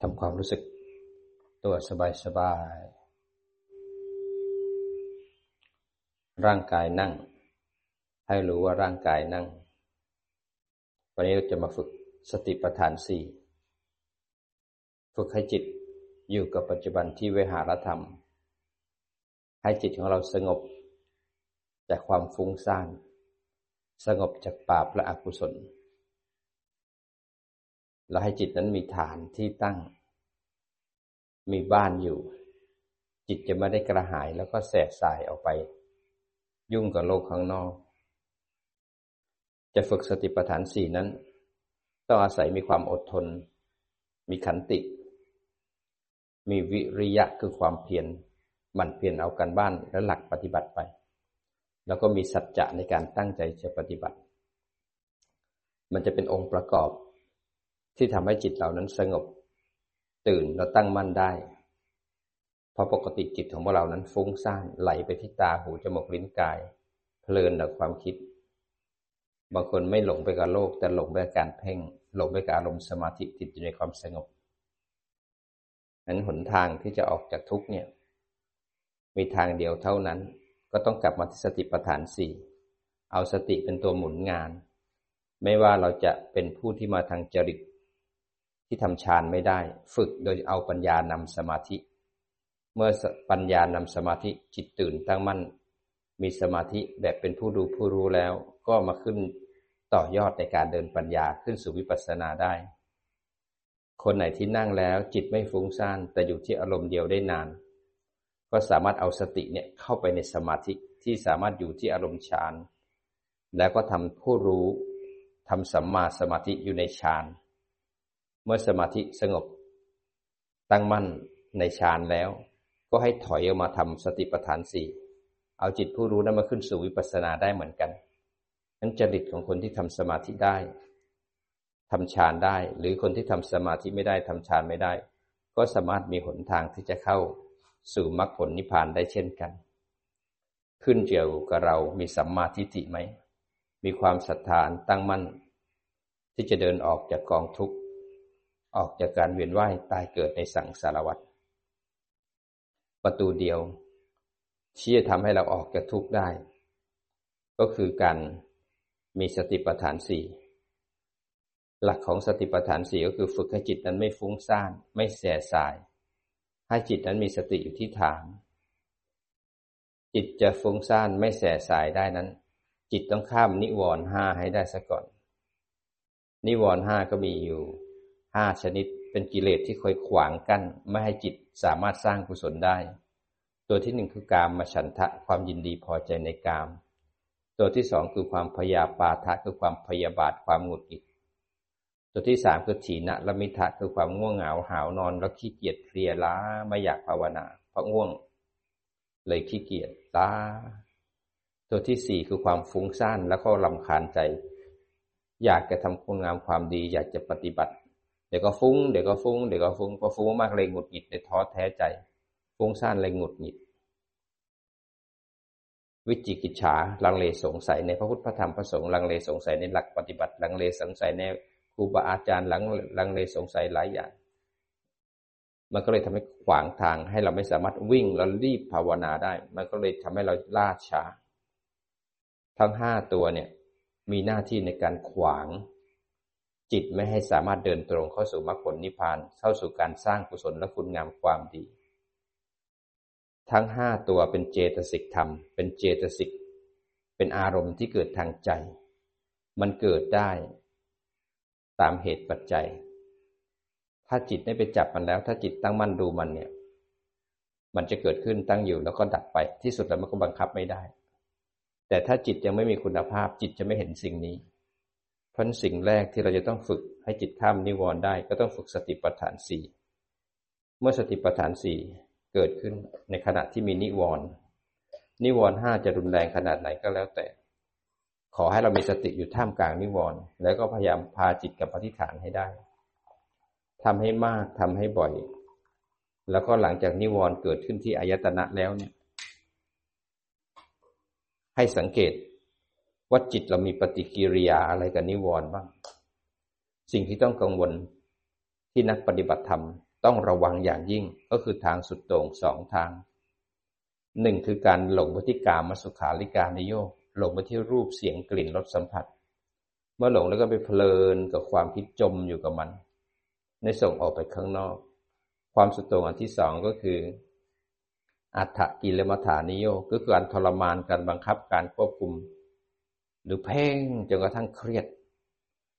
ทำความรู้สึกตัวสบายๆร่างกายนั่ง ให้รู้ว่าร่างกายนั่ง วันนี้เราจะมาฝึกสติปัฏฐานสี่ ฝึกให้จิตอยู่กับปัจจุบันที่เวหารธรรม ให้จิตของเราสงบ จากความฟุ้งซ่าน สงบจากบาปและอกุศล แล้วให้จิตนั้นมีฐานที่ตั้ง มีบ้านอยู่ จิตจะไม่ได้กระหายแล้วก็แสบสายออกไป ยุ่งกับโลกข้างนอก จะฝึกสติปัฏฐานสี่นั้น ต้องอาศัยมีความอดทน มีขันติ มีวิริยะคือความเพียรหมั่นเพียรเอากันบ้านและหลักปฏิบัติไป แล้วก็มีสัจจะในการตั้งใจจะปฏิบัติ มันจะเป็นองค์ประกอบ ที่ทำให้จิตเรานั้นสงบ ตื่นและตั้งมั่นได้ เพราะปกติจิตของพวกเรานั้นฟุ้งซ่านไหลไปที่ตาหูจมูกลิ้นกาย เพลินกับความคิด บางคนไม่หลงไปกับโลก แต่หลงไปกับการเพ่ง หลงไปกับอารมณ์สมาธิติดอยู่ในความสงบนั้นหนทางที่จะออกจากทุกเนี่ย มีทางเดียวเท่านั้น ก็ต้องกลับมาที่สติปัฏฐานสี่เอาสติเป็นตัวหมุนงาน ไม่ว่าเราจะเป็นผู้ที่มาทางจริต ที่ทำฌานไม่ได้ ฝึกโดยเอาปัญญานำสมาธิ เมื่อปัญญานำสมาธิจิตตื่นตั้งมั่น มีสมาธิแบบเป็นผู้ดูผู้รู้แล้ว ก็มาขึ้นต่อยอดในการเดินปัญญาขึ้นสู่วิปัสสนาได้ คนไหนที่นั่งแล้วจิตไม่ฟุ้งซ่านแต่อยู่ที่อารมณ์เดียวได้นาน ก็สามารถเอาสติเนี่ยเข้าไปในสมาธิที่สามารถอยู่ที่อารมณ์ฌานแล้วก็ทำผู้รู้ทำสัมมาสมาธิอยู่ในฌาน มื่อสมาธิสงบ ตั้งมั่นในฌานแล้ว ก็ให้ถอยออกมาทำสติปัฏฐานสี่เอาจิตผู้รู้นั้นมาขึ้นสู่วิปัสสนาได้เหมือนกันนั้นจริตของคนที่ทำสมาธิได้ทำฌานได้ หรือคนที่ทำสมาธิไม่ได้ทำฌานไม่ได้ ก็สามารถมีหนทางที่จะเข้าสู่มรรคผลนิพพานได้เช่นกัน ขึ้นเกี่ยวกับเรามีสัมมาทิฏฐิไหม มีความศรัทธาตั้งมั่น ที่จะเดินออกจากกองทุกข์ ออกจากการเวียนว่ายตายเกิดในสังสารวัฏประตูเดียวที่จะทำให้เราออกจากทุกข์ได้ ก็คือการมีสติปัฏฐานสี่หลักของสติปัฏฐานสี่ก็คือฝึกให้จิตนั้นไม่ฟุ้งซ่าน ไม่แสสาย ให้จิตนั้นมีสติอยู่ที่ฐาน จิตจะฟุ้งซ่านไม่แสสายได้นั้น จิตต้องข้ามนิวรณ์ห้าให้ได้ซะก่อน นิวรณ์ห้าก็มีอยู่ ห้าชนิดเป็นกิเลสที่คอยขวางกั้นไม่ให้จิตสามารถสร้างกุศลได้ ตัวที่หนึ่งคือกามมาฉันทะความยินดีพอใจในกาม ตัวที่สองคือความพยาปาทะคือความพยาบาทความหงุดหงิด ตัวที่สามคือถีนะละมิทะคือความง่วงเหงาหาวนอนแล้วขี้เกียจเพลียล้าไม่อยากภาวนา เพราะง่วง เลยขี้เกียจล้า ตัวที่สี่คือความฟุ้งซ่านแล้วก็ลำคาญใจ อยากจะทำคุณงามความดี อยากจะปฏิบัติ เดี๋ยวก็ฟุ้งเดี๋ยวก็ฟุ้งเดี๋ยวก็ฟุ้งพอฟุ้งมากเลยหงุดหงิดเลยท้อแท้ใจ ฟุ้งซ่านเลยหงุดหงิด วิจิกิจฉาลังเลสงสัยในพระพุทธพระธรรมพระสงฆ์ลังเลสงสัยในหลักปฏิบัติลังเลสงสัยในครูบาอาจารย์ลังลังเลสงสัยหลายอย่าง มันก็เลยทำให้ขวางทางให้เราไม่สามารถวิ่งแล้วรีบภาวนาได้ มันก็เลยทำให้เราล่าช้า ทั้งห้าตัวเนี่ยมีหน้าที่ในการขวาง จิตไม่ให้สามารถเดินตรงเข้าสู่มรรคผลนิพพานเข้าสู่การสร้างกุศลและคุณงามความดี ทั้งห้าตัวเป็นเจตสิกธรรม เป็นเจตสิก เป็นอารมณ์ที่เกิดทางใจ มันเกิดได้ ตามเหตุปัจจัย ถ้าจิตได้ไปจับมันแล้ว ถ้าจิตตั้งมั่นดูมันเนี่ย มันจะเกิดขึ้นตั้งอยู่แล้วก็ดับไปที่สุดแล้วมันก็บังคับไม่ได้ แต่ถ้าจิตยังไม่มีคุณภาพจิตจะไม่เห็นสิ่งนี้ พราะสิ่งแรกที่เราจะต้องฝึกให้จิตข้ามนิวรณ์ได้ ก็ต้องฝึกสติปัฏฐานสี่เมื่อสติปัฏฐานสี่เกิดขึ้นในขณะที่มีนิวรณ์นิวรณ์ห้าจะรุนแรงขนาดไหนก็แล้วแต่ ขอให้เรามีสติอยู่ท่ามกลางนิวรณ์แล้วก็พยายามพาจิตกับปฏิฐานให้ได้ทำให้มากทำให้บ่อย แล้วก็หลังจากนิวรณ์เกิดขึ้นที่อายตนะแล้วเนี่ย ให้สังเกต ว่าจิตเรามีปฏิกิริยาอะไรกับนิวรณ์บ้าง สิ่งที่ต้องกังวลที่นักปฏิบัติธรรมต้องระวังอย่างยิ่งก็คือทางสุดโต่งสองทางหนึ่งคือการหลงไปที่กามสุขาริการนิโยกหลงไปที่รูปเสียงกลิ่นรสสัมผัส เมื่อหลงแล้วก็ไปเพลินกับความคิดจมอยู่กับมัน ในส่งออกไปข้างนอก ความสุดโต่งอันที่สองก็คืออัฏฐกิลมัฐานิโยก็คือการทรมานการบังคับการควบคุม หรือเพ่งจนกระทั่งเครียด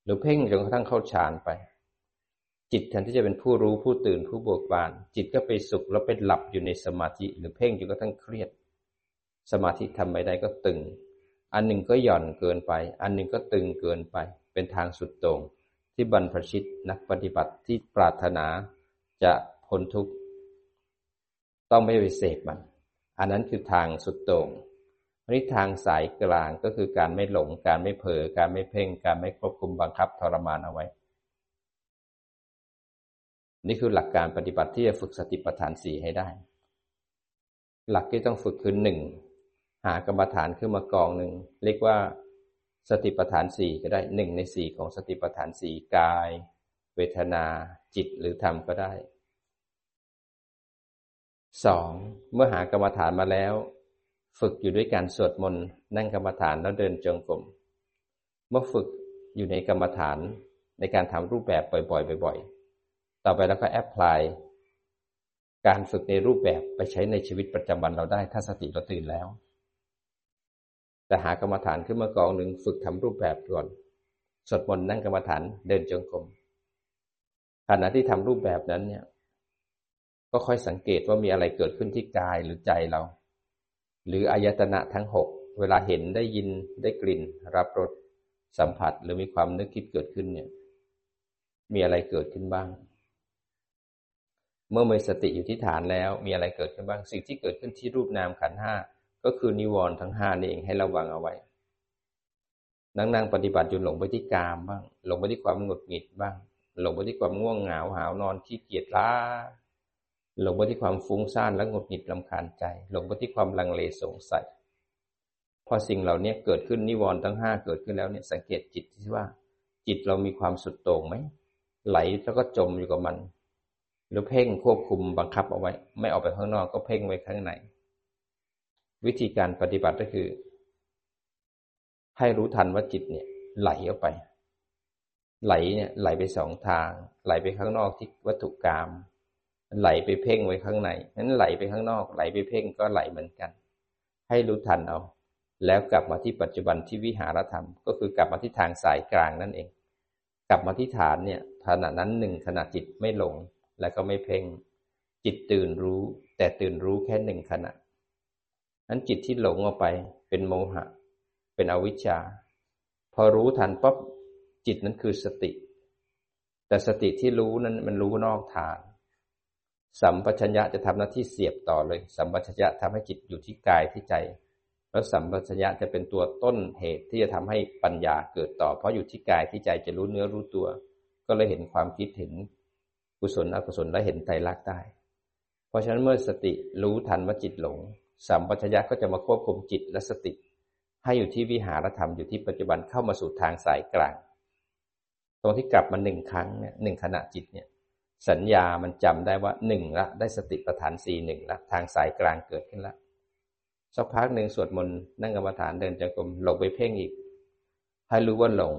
หรือเพ่งจนกระทั่งเข้าฌานไป จิตแทนที่จะเป็นผู้รู้ผู้ตื่นผู้บวกบาน จิตก็ไปสุขแล้วไปหลับอยู่ในสมาธิ หรือเพ่งจนกระทั่งเครียด สมาธิทำไม่ได้ก็ตึง อันหนึ่งก็หย่อนเกินไป อันหนึ่งก็ตึงเกินไป เป็นทางสุดโต่งที่บรรพชิตนักปฏิบัติที่ปรารถนาจะพ้นทุกข์ต้องไม่ไปเสพมัน อันนั้นคือทางสุดโต่ง นนี้ทางสายกลางก็คือการไม่หลง การไม่เผลอ การไม่เพ่ง การไม่ควบคุมบังคับทรมานเอาไว้ นี่คือหลักการปฏิบัติที่จะฝึกสติปัฏฐานสี่ให้ได้ หลักที่ต้องฝึกคือหนึ่งหากรรมฐานขึ้นมากองหนึ่งเรียกว่าสติปัฏฐานสี่ก็ได้หนึ่งในสี่ของสติปัฏฐานสี่กาย เวทนา จิตหรือธรรมก็ได้สองเมื่อหากรรมฐานมาแล้ว ฝึกอยู่ด้วยการสวดมนต์นั่งกรรมฐานแล้วเดินจงกรมเมื่อฝึกอยู่ในกรรมฐานในการทำรูปแบบบ่อยๆบ่อย ๆ ต่อไปแล้วก็แอพพลายการฝึกในรูปแบบไปใช้ในชีวิตประจำวันเราได้ถ้าสติเราตื่นแล้ว แต่หากรรมฐานขึ้นมากองหนึ่งฝึกทำรูปแบบก่อนสวดมนต์นั่งกรรมฐานเดินจงกรมขณะที่ทำรูปแบบนั้นเนี่ย ก็ค่อยสังเกตว่ามีอะไรเกิดขึ้นที่กายหรือใจเรา หรืออายตนะทั้งหกเวลาเห็นได้ยินได้กลิ่น รับรสสัมผัสหรือมีความนึกคิดเกิดขึ้นเนี่ย มีอะไรเกิดขึ้นบ้าง เมื่อมีสติอยู่ที่ฐานแล้วมีอะไรเกิดขึ้นบ้าง สิ่งที่เกิดขึ้นที่รูปนามขันห้าก็คือนิวรณ์ทั้งห้านี่เองให้ระวังเอาไว้นั่งนั่งปฏิบัติจนหลงไปที่กามบ้าง หลงไปที่ความหงุดหงิดบ้าง หลงไปที่ความง่วงเหงาหาวนอนขี้เกียจล้า หลงไปที่ความฟุ้งซ่านและหงุดหงิดลำคาญใจ หลงไปที่ความลังเลสงสัย พอสิ่งเหล่านี้เกิดขึ้นนิวรณ์ทั้งห้าเกิดขึ้นแล้วเนี่ยสังเกตจิตที่ว่า จิตเรามีความสุดโต่งไหมไหลแล้วก็จมอยู่กับมัน หรือเพ่งควบคุมบังคับเอาไว้ ไม่ออกไปข้างนอกก็เพ่งไว้ข้างในวิธีการปฏิบัติก็คือ ให้รู้ทันว่าจิตเนี่ย ไหลออกไป ไหลเนี่ยไหลไปสองทาง ไหลไปข้างนอกที่วัตถุกรรม ไหลไปเพ่งไว้ข้างในนั้นไหลไปข้างนอก ไหลไปเพ่งก็ไหลเหมือนกัน ให้รู้ทันเอา แล้วกลับมาที่ปัจจุบันที่วิหารธรรม ก็คือกลับมาที่ทางสายกลางนั่นเอง กลับมาที่ฐานเนี่ยขณะนั้นหนึ่งขณะจิตไม่หลงแล้วก็ไม่เพ่ง จิตตื่นรู้ แต่ตื่นรู้แค่หนึ่งขณะนั้นจิตที่หลงออกไปเป็นโมหะ เป็นอวิชชา พอรู้ทันปั๊บจิตนั้นคือสติ แต่สติที่รู้นั้นมันรู้นอกฐาน สัมปชัญญะจะทำหน้าที่เสียบต่อเลย สัมปชัญญะทำให้จิตอยู่ที่กายที่ใจ แล้วสัมปชัญญะจะเป็นตัวต้นเหตุที่จะทำให้ปัญญาเกิดต่อ เพราะอยู่ที่กายที่ใจจะรู้เนื้อรู้ตัว ก็เลยเห็นความคิดเห็นกุศลอกุศลและเห็นไตรลักษณ์ได้ เพราะฉะนั้นเมื่อสติรู้ทันว่าจิตหลง สัมปชัญญะก็จะมาควบคุมจิตและสติ ให้อยู่ที่วิหารธรรมอยู่ที่ปัจจุบันเข้ามาสู่ทางสายกลาง ตรงที่กลับมาหนึ่งครั้งเนี่ยหนึ่งขณะจิตเนี่ย สัญญามันจำได้ว่าหนึ่งละ ได้สติปัฏฐานสี่หนึ่งละ ทางสายกลางเกิดขึ้นละสักพักหนึ่งสวดมนต์นั่งกรรมฐานเดินจงกรมหลงไปเพ่งอีก ให้รู้ว่าหลง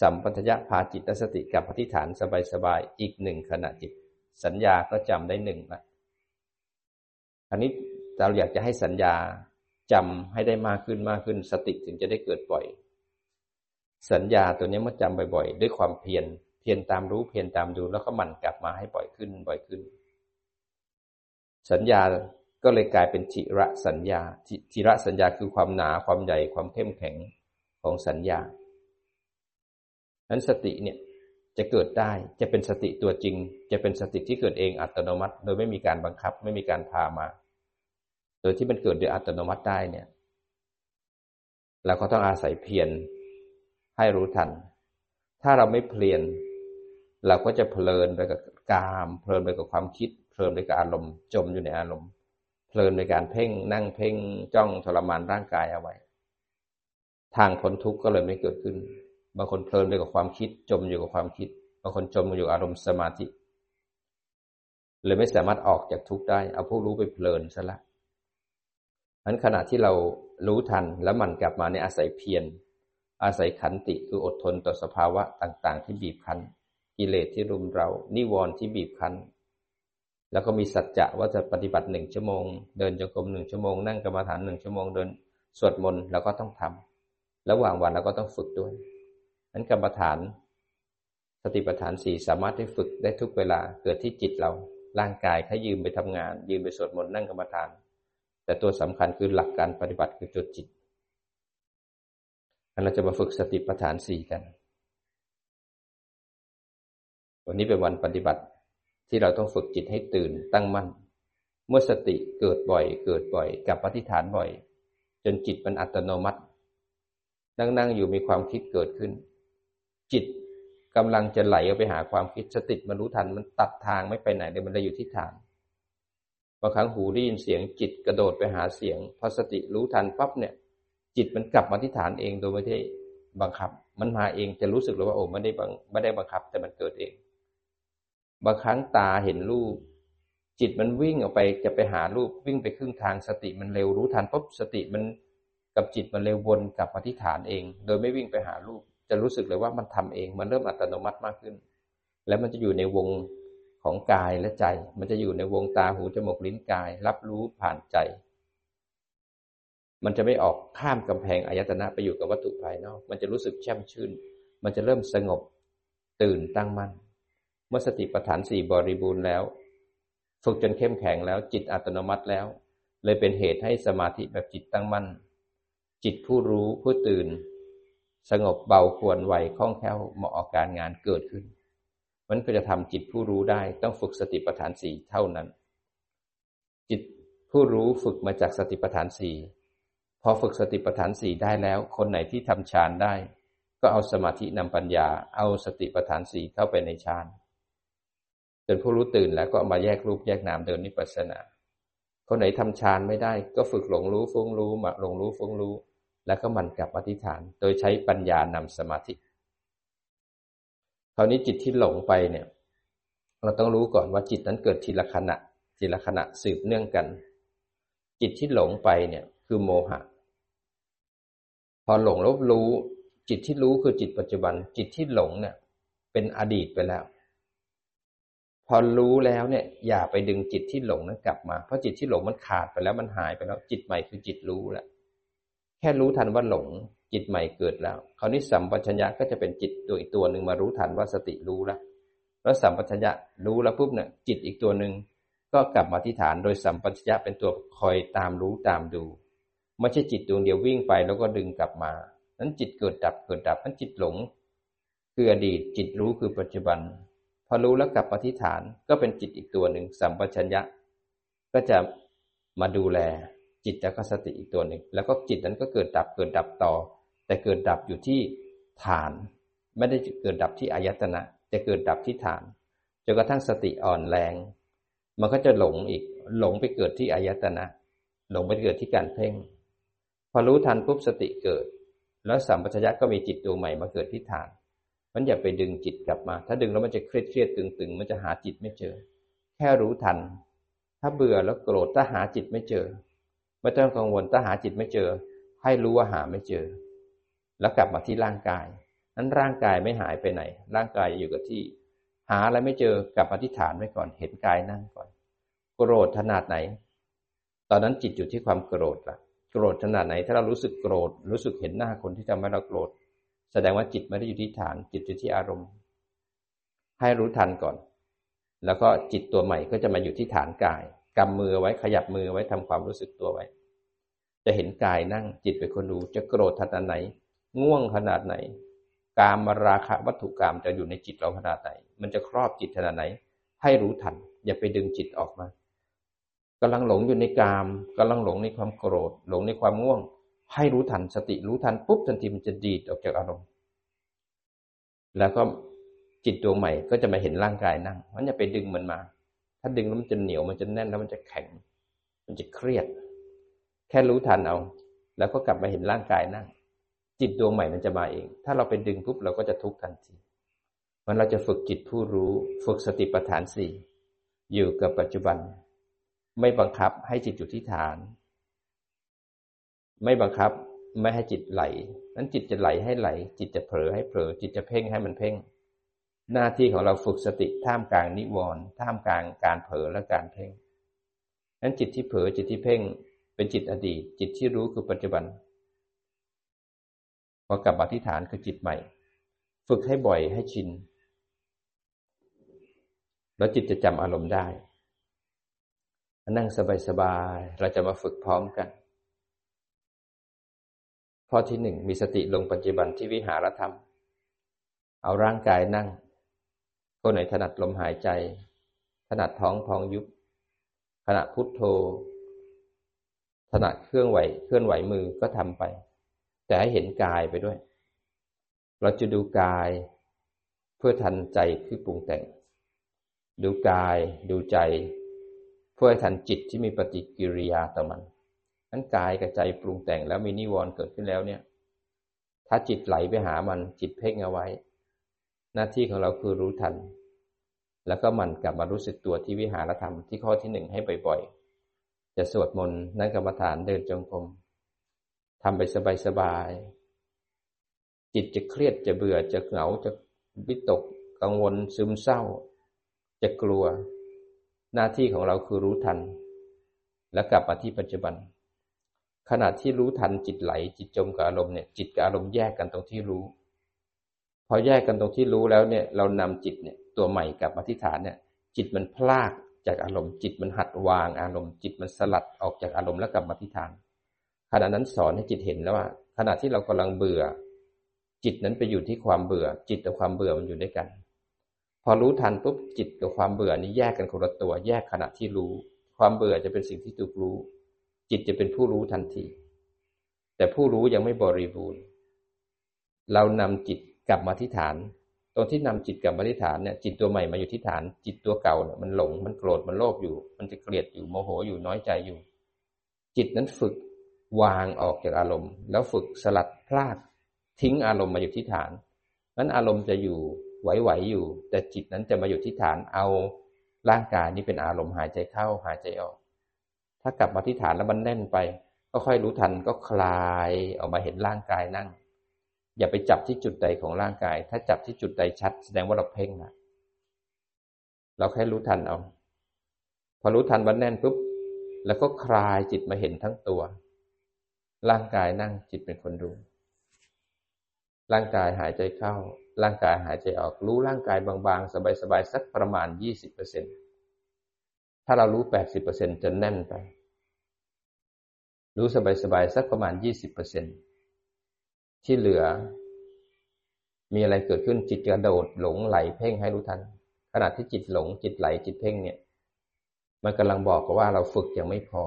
สัมปัญญะพาจิตและสติกับอธิฐานสบายๆอีกหนึ่งขณะจิต สัญญาก็จำได้หนึ่งละอันนี้เราอยากจะให้สัญญาจำให้ได้มากขึ้นมากขึ้น สติถึงจะได้เกิดบ่อย สัญญาตัวนี้เมื่อจำบ่อยๆ ด้วยความเพียร พียรตามรู้เพียรตามดูแล้วก็มันกลับมาให้บ่อยขึ้นบ่อยขึ้น สัญญาก็เลยกลายเป็นจิระสัญญาจิระสัญญาคือความหนาความใหญ่ความเข้มแข็งของสัญญานั้นสติเนี่ยจะเกิดได้จะเป็นสติตัวจริง จะเป็นสติที่เกิดเองอัตโนมัติ โดยไม่มีการบังคับ ไม่มีการพามา โดยที่มันเกิดโดยอัตโนมัติได้เนี่ยเราก็ต้องอาศัยเพียรให้รู้ทัน ถ้าเราไม่เพียร เราก็จะเพลินไปกับกาม เพลินไปกับความคิด เพลินไปกับอารมณ์ จมอยู่ในอารมณ์ เพลินในการเพ่งนั่งเพ่งจ้องทรมานร่างกายเอาไว้ ทางพ้นทุกข์ก็เลยไม่เกิดขึ้น บางคนเพลินไปกับความคิด จมอยู่กับความคิด บางคนจมอยู่อารมณ์สมาธิ เลยไม่สามารถออกจากทุกข์ได้ เอาผู้รู้ไปเพลินซะละนั้นขณะที่เรารู้ทันแล้วมันกลับมาในอาศัยเพียร อาศัยขันติคืออดทนต่อสภาวะต่าง ๆ ที่บีบคั้น กิเลสที่รุมเรา นิวรณ์ที่บีบคั้น แล้วก็มีสัจจะว่าจะปฏิบัติหนึ่งชั่วโมง เดินจงกรมหนึ่งชั่วโมง นั่งกรรมฐานหนึ่งชั่วโมง เดินสวดมนต์เราก็ต้องทำระหว่างวันเราก็ต้องฝึกด้วยนั้นกรรมฐาน สติปัฏฐานสี่สามารถได้ฝึกได้ทุกเวลาเกิดที่จิตเรา ร่างกายแค่ยืมไปทำงาน ยืมไปสวดมนต์นั่งกรรมฐาน แต่ตัวสำคัญคือหลักการปฏิบัติคือจุดจิตเราจะมาฝึกสติปัฏฐานสี่กัน วันนี้เป็นวันปฏิบัติที่เราต้องฝึกจิตให้ตื่นตั้งมั่น เมื่อสติเกิดบ่อย เกิดบ่อย กับปฏิฐานบ่อย จนจิตมันอัตโนมัติ นั่งๆอยู่มีความคิดเกิดขึ้น จิตกำลังจะไหลออกไปหาความคิดสติมันรู้ทันมันตัดทางไม่ไปไหนเลยมันเลยอยู่ที่ฐานบางครั้งหูได้ยินเสียงจิตกระโดดไปหาเสียงพอสติรู้ทันปั๊บเนี่ย จิตมันกลับมาที่ฐานเองโดยไม่ได้บังคับ มันมาเองจะรู้สึกเลยว่าโอ้ไม่ได้บังไม่ได้บังคับ แต่มันเกิดเอง บางครั้งตาเห็นรูป จิตมันวิ่งออกไปจะไปหารูปวิ่งไปครึ่งทางสติมันเร็วรู้ทันปุ๊บสติมันกับจิตมันเร็ววนกลับมาที่ฐานเอง โดยไม่วิ่งไปหารูป จะรู้สึกเลยว่ามันทำเอง มันเริ่มอัตโนมัติมากขึ้น แล้วมันจะอยู่ในวงของกายและใจ มันจะอยู่ในวงตาหูจมูกลิ้นกาย รับรู้ผ่านใจ มันจะไม่ออกข้ามกำแพงอายตนะไปอยู่กับวัตถุภายนอก มันจะรู้สึกแช่มชื่น มันจะเริ่มสงบตื่นตั้งมั่น เมื่อสติปัฏฐานสี่บริบูรณ์แล้ว ฝึกจนเข้มแข็งแล้วจิตอัตโนมัติแล้ว เลยเป็นเหตุให้สมาธิแบบจิตตั้งมั่น จิตผู้รู้ผู้ตื่น สงบเบาควรไหวคล่องแคล่วเหมาะออกการงานเกิดขึ้นมันก็จะทำจิตผู้รู้ได้ต้องฝึกสติปัฏฐานสี่เท่านั้น จิตผู้รู้ฝึกมาจากสติปัฏฐานสี่พอฝึกสติปัฏฐานสี่ได้แล้ว คนไหนที่ทำฌานได้ ก็เอาสมาธินำปัญญา เอาสติปัฏฐานสี่เข้าไปในฌาน จนผู้รู้ตื่นแล้วก็มาแยกรูปแยกนามเดินนิพพานาคนไหนทำฌานไม่ได้ก็ฝึกหลงรู้ฟุ้งรู้มาหลงรู้ฟุ้งรู้ แล้วก็มันกลับอธิษฐาน โดยใช้ปัญญานำสมาธิคราวนี้จิตที่หลงไปเนี่ย เราต้องรู้ก่อนว่าจิตนั้นเกิดทีละขณะ ทีละขณะสืบเนื่องกัน จิตที่หลงไปเนี่ยคือโมหะ พอหลงลบรู้ จิตที่รู้คือจิตปัจจุบัน จิตที่หลงเนี่ย เป็นอดีตไปแล้ว พอรู้แล้วเนี่ย อย่าไปดึงจิตที่หลงนั้นกลับมา เพราะจิตที่หลงมันขาดไปแล้วมันหายไปแล้ว จิตใหม่คือจิตรู้แล้วแค่รู้ทันว่าหลง จิตใหม่เกิดแล้ว คราวนี้สัมปชัญญะก็จะเป็นจิตตัวอีกตัวหนึ่งมารู้ทันว่าสติรู้แล้วแล้วสัมปชัญญะรู้แล้วปุ๊บเนี่ยจิตอีกตัวหนึ่งก็กลับมาที่ฐานโดยสัมปชัญญะเป็นตัวคอยตามรู้ตามดูไม่ใช่จิตดวงเดียววิ่งไปแล้วก็ดึงกลับมา นั้นจิตเกิดดับเกิดดับนั้นจิตหลง คืออดีตจิตรู้คือปัจจุบัน พอรู้แล้วกลับมาที่ฐานก็เป็นจิตอีกตัวหนึ่งสัมปชัญญะ ก็จะมาดูแลจิตและก็สติอีกตัวหนึ่งแล้วก็จิตนั้นก็เกิดดับเกิดดับต่อ แต่เกิดดับอยู่ที่ฐาน ไม่ได้เกิดดับที่อายตนะจะเกิดดับที่ฐานจนกระทั่งสติอ่อนแรง มันก็จะหลงอีกหลงไปเกิดที่อายตนะ หลงไปเกิดที่การเพ่ง พอรู้ทันปุ๊บสติเกิด แล้วสัมปชัญญะก็มีจิตดวงใหม่มาเกิดที่ฐาน มันอย่าไปดึงจิตกลับมา ถ้าดึงแล้วมันจะเครียดเครียดตึงตึงมันจะหาจิตไม่เจอ แค่รู้ทัน ถ้าเบื่อแล้วโกรธถ้าหาจิตไม่เจอไม่ต้องกังวลถ้าหาจิตไม่เจอ ให้รู้ว่าหาไม่เจอ แล้วกลับมาที่ร่างกายนั้นร่างกายไม่หายไปไหน ร่างกายอยู่กับที่ หาอะไรไม่เจอกลับมาที่ฐานไว้ก่อน เห็นกายนั่งก่อน โกรธขนาดไหน ตอนนั้นจิตอยู่ที่ความโกรธละโกรธขนาดไหน ถ้าเรารู้สึกโกรธ รู้สึกเห็นหน้าคนที่ทำให้เราโกรธ แสดงว่าจิตไม่ได้อยู่ที่ฐาน จิตอยู่ที่อารมณ์ ให้รู้ทันก่อน แล้วก็จิตตัวใหม่ก็จะมาอยู่ที่ฐานกายกำมือไว้ขยับมือไว้ทำความรู้สึกตัวไว้ จะเห็นกายนั่งจิตเป็นคนดูจะโกรธขนาดไหน ง่วงขนาดไหน กามราคะวัตถุกรรมจะอยู่ในจิตเราขนาดไหน มันจะครอบจิตขนาดไหน ให้รู้ทัน อย่าไปดึงจิตออกมากำลังหลงอยู่ในกามกำลังหลงในความโกรธ หลงในความง่วง ให้รู้ทันสติรู้ทันปุ๊บทันทีมันจะดีดออกจากอารมณ์ แล้วก็จิตดวงใหม่ก็จะมาเห็นร่างกายนั่ง มันจะไปดึงมันมา ถ้าดึงแล้วมันจะเหนียวมันจะแน่นแล้วมันจะแข็ง มันจะเครียด แค่รู้ทันเอา แล้วก็กลับมาเห็นร่างกายนั่ง จิตดวงใหม่มันจะมาเอง ถ้าเราไปดึงปุ๊บเราก็จะทุกข์ทันทีมันเราจะฝึกจิตผู้รู้ ฝึกสติปัฏฐานสี่อยู่กับปัจจุบัน ไม่บังคับให้จิตอยู่ที่ฐาน ไม่บังคับไม่ให้จิตไหล นั้นจิตจะไหลให้ไหล จิตจะเผลอให้เผลอ จิตจะเพ่งให้มันเพ่ง หน้าที่ของเราฝึกสติท่ามกลางนิวรณ์ท่ามกลางการเผลอและการเพ่งนั้นจิตที่เผลอจิตที่เพ่ง เป็นจิตอดีต จิตที่รู้คือปัจจุบันพอกลับมาที่ฐานคือจิตใหม่ ฝึกให้บ่อยให้ชิน แล้วจิตจะจำอารมณ์ได้นั่งสบายๆเราจะมาฝึกพร้อมกัน ข้อที่หนึ่งมีสติลงปัจจุบันที่วิหารธรรม เอาร่างกายนั่งคนไหนถนัดลมหายใจ ถนัดท้องพองยุบขณะพุทโธ ถนัดเครื่องไหวเคลื่อนไหวมือก็ทำไป แต่ให้เห็นกายไปด้วย เราจะดูกาย เพื่อทันใจที่ปรุงแต่ง ดูกาย ดูใจ เพื่อทันจิตที่มีปฏิกิริยาต่อมัน นั้นกายกับใจปรุงแต่งแล้วมีนิวรณ์เกิดขึ้นแล้วเนี่ย ถ้าจิตไหลไปหามันจิตเพ่งเอาไว้ หน้าที่ของเราคือรู้ทัน แล้วก็มันกลับมารู้สึกตัวที่วิหารธรรมที่ข้อที่หนึ่งให้บ่อยๆ จะสวดมนต์นั่งกรรมฐานเดินจงกรมทำไปสบายๆ จิตจะเครียดจะเบื่อจะเหงาจะวิตกกังวลซึมเศร้า จะกลัว หน้าที่ของเราคือรู้ทัน แล้วกลับมาที่ปัจจุบัน ขณะที่รู้ทันจิตไหล จิตจมกับอารมณ์เนี่ยจิตกับอารมณ์แยกกันตรงที่รู้ พอแยกกันตรงที่รู้แล้วเนี่ย เรานำจิตเนี่ยตัวใหม่กลับมาที่ฐานเนี่ย จิตมันพลากจากอารมณ์ จิตมันหัดวางอารมณ์ จิตมันสลัดออกจากอารมณ์แล้วกลับมาที่ฐาน ขณะนั้นสอนให้จิตเห็นแล้วว่า ขณะที่เรากำลังเบื่อ จิตนั้นไปอยู่ที่ความเบื่อ จิตกับความเบื่อมันอยู่ด้วยกัน พอรู้ทันปุ๊บจิตกับความเบื่อนี้แยกกันคนละตัว แยกขณะที่รู้ ความเบื่อจะเป็นสิ่งที่ถูกรู้ จิตจะเป็นผู้รู้ทันที แต่ผู้รู้ยังไม่บริบูรณ์ เรานำจิตกลับมาที่ฐาน ตรงที่นำจิตกลับมาที่ฐานเนี่ยจิตตัวใหม่มาอยู่ที่ฐาน จิตตัวเก่าเนี่ยมันหลงมันโกรธมันโลภอยู่ มันจะเกลียดอยู่โมโหอยู่น้อยใจอยู่ จิตนั้นฝึกวางออกจากอารมณ์ แล้วฝึกสลัดพลาดทิ้งอารมณ์มาอยู่ที่ฐานนั้นอารมณ์จะอยู่ไหวๆอยู่ แต่จิตนั้นจะมาอยู่ที่ฐานเอาร่างกายนี้เป็นอารมณ์หายใจเข้าหายใจออก ถ้ากลับมาที่ฐานแล้วมันแน่นไป ก็ค่อยรู้ทันก็คลายออกมาเห็นร่างกายนั่ง อย่าไปจับที่จุดใดของร่างกาย ถ้าจับที่จุดใดชัด แสดงว่าเราเพ่งนะเราแค่รู้ทันเอา พอรู้ทันวันแน่นปุ๊บแล้วก็คลายจิตมาเห็นทั้งตัว ร่างกายนั่งจิตเป็นคนรู้ร่างกายหายใจเข้า ร่างกายหายใจออก รู้ร่างกายบางๆ สบายๆ สักประมาณยี่สิบเปอร์เซ็นต์ถ้าเรารู้แปดสิบเปอร์เซ็นจะแน่นไป รู้สบายๆสักประมาณยี่สิบเปอร์เซ็นที่เหลือ มีอะไรเกิดขึ้นจิตกระโดดหลงไหลเพ่งให้รู้ทัน ขณะที่จิตหลงจิตไหลจิตเพ่งเนี่ย มันกำลังบอกว่าเราฝึกยังไม่พอ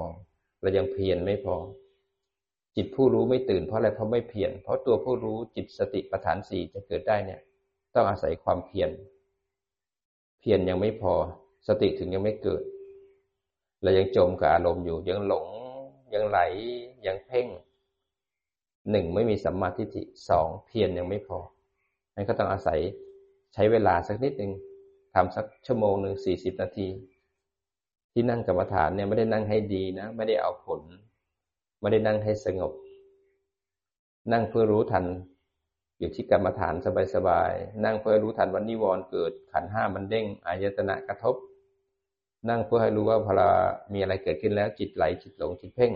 เรายังเพียรไม่พอ จิตผู้รู้ไม่ตื่นเพราะอะไรเพราะไม่เพียรเพราะตัวผู้รู้จิตสติปัฏฐานสี่จะเกิดได้เนี่ย ต้องอาศัยความเพียรเพียรยังไม่พอ สติถึงยังไม่เกิดเรายังจมกับอารมณ์อยู่ยังหลง ยังไหลยังเพ่งหนึ่งไม่มีสัมมาทิฏฐิสองเพียรยังไม่พอนั่นก็ต้องอาศัยใช้เวลาสักนิดหนึ่งทำสักชั่วโมงหนึ่งสี่สิบนาที ที่นั่งกรรมฐานเนี่ยไม่ได้นั่งให้ดีนะ ไม่ได้เอาผล ไม่ได้นั่งให้สงบ นั่งเพื่อรู้ทัน อยู่ที่กรรมฐานสบายๆนั่งเพื่อรู้ทันวันนิวรณ์เกิดขันห้ามันเด้งอายตนะกระทบ นั่งเพื่อให้รู้ว่าพอเรามีอะไรเกิดขึ้นแล้วจิตไหลจิตหลงจิตเพ่ง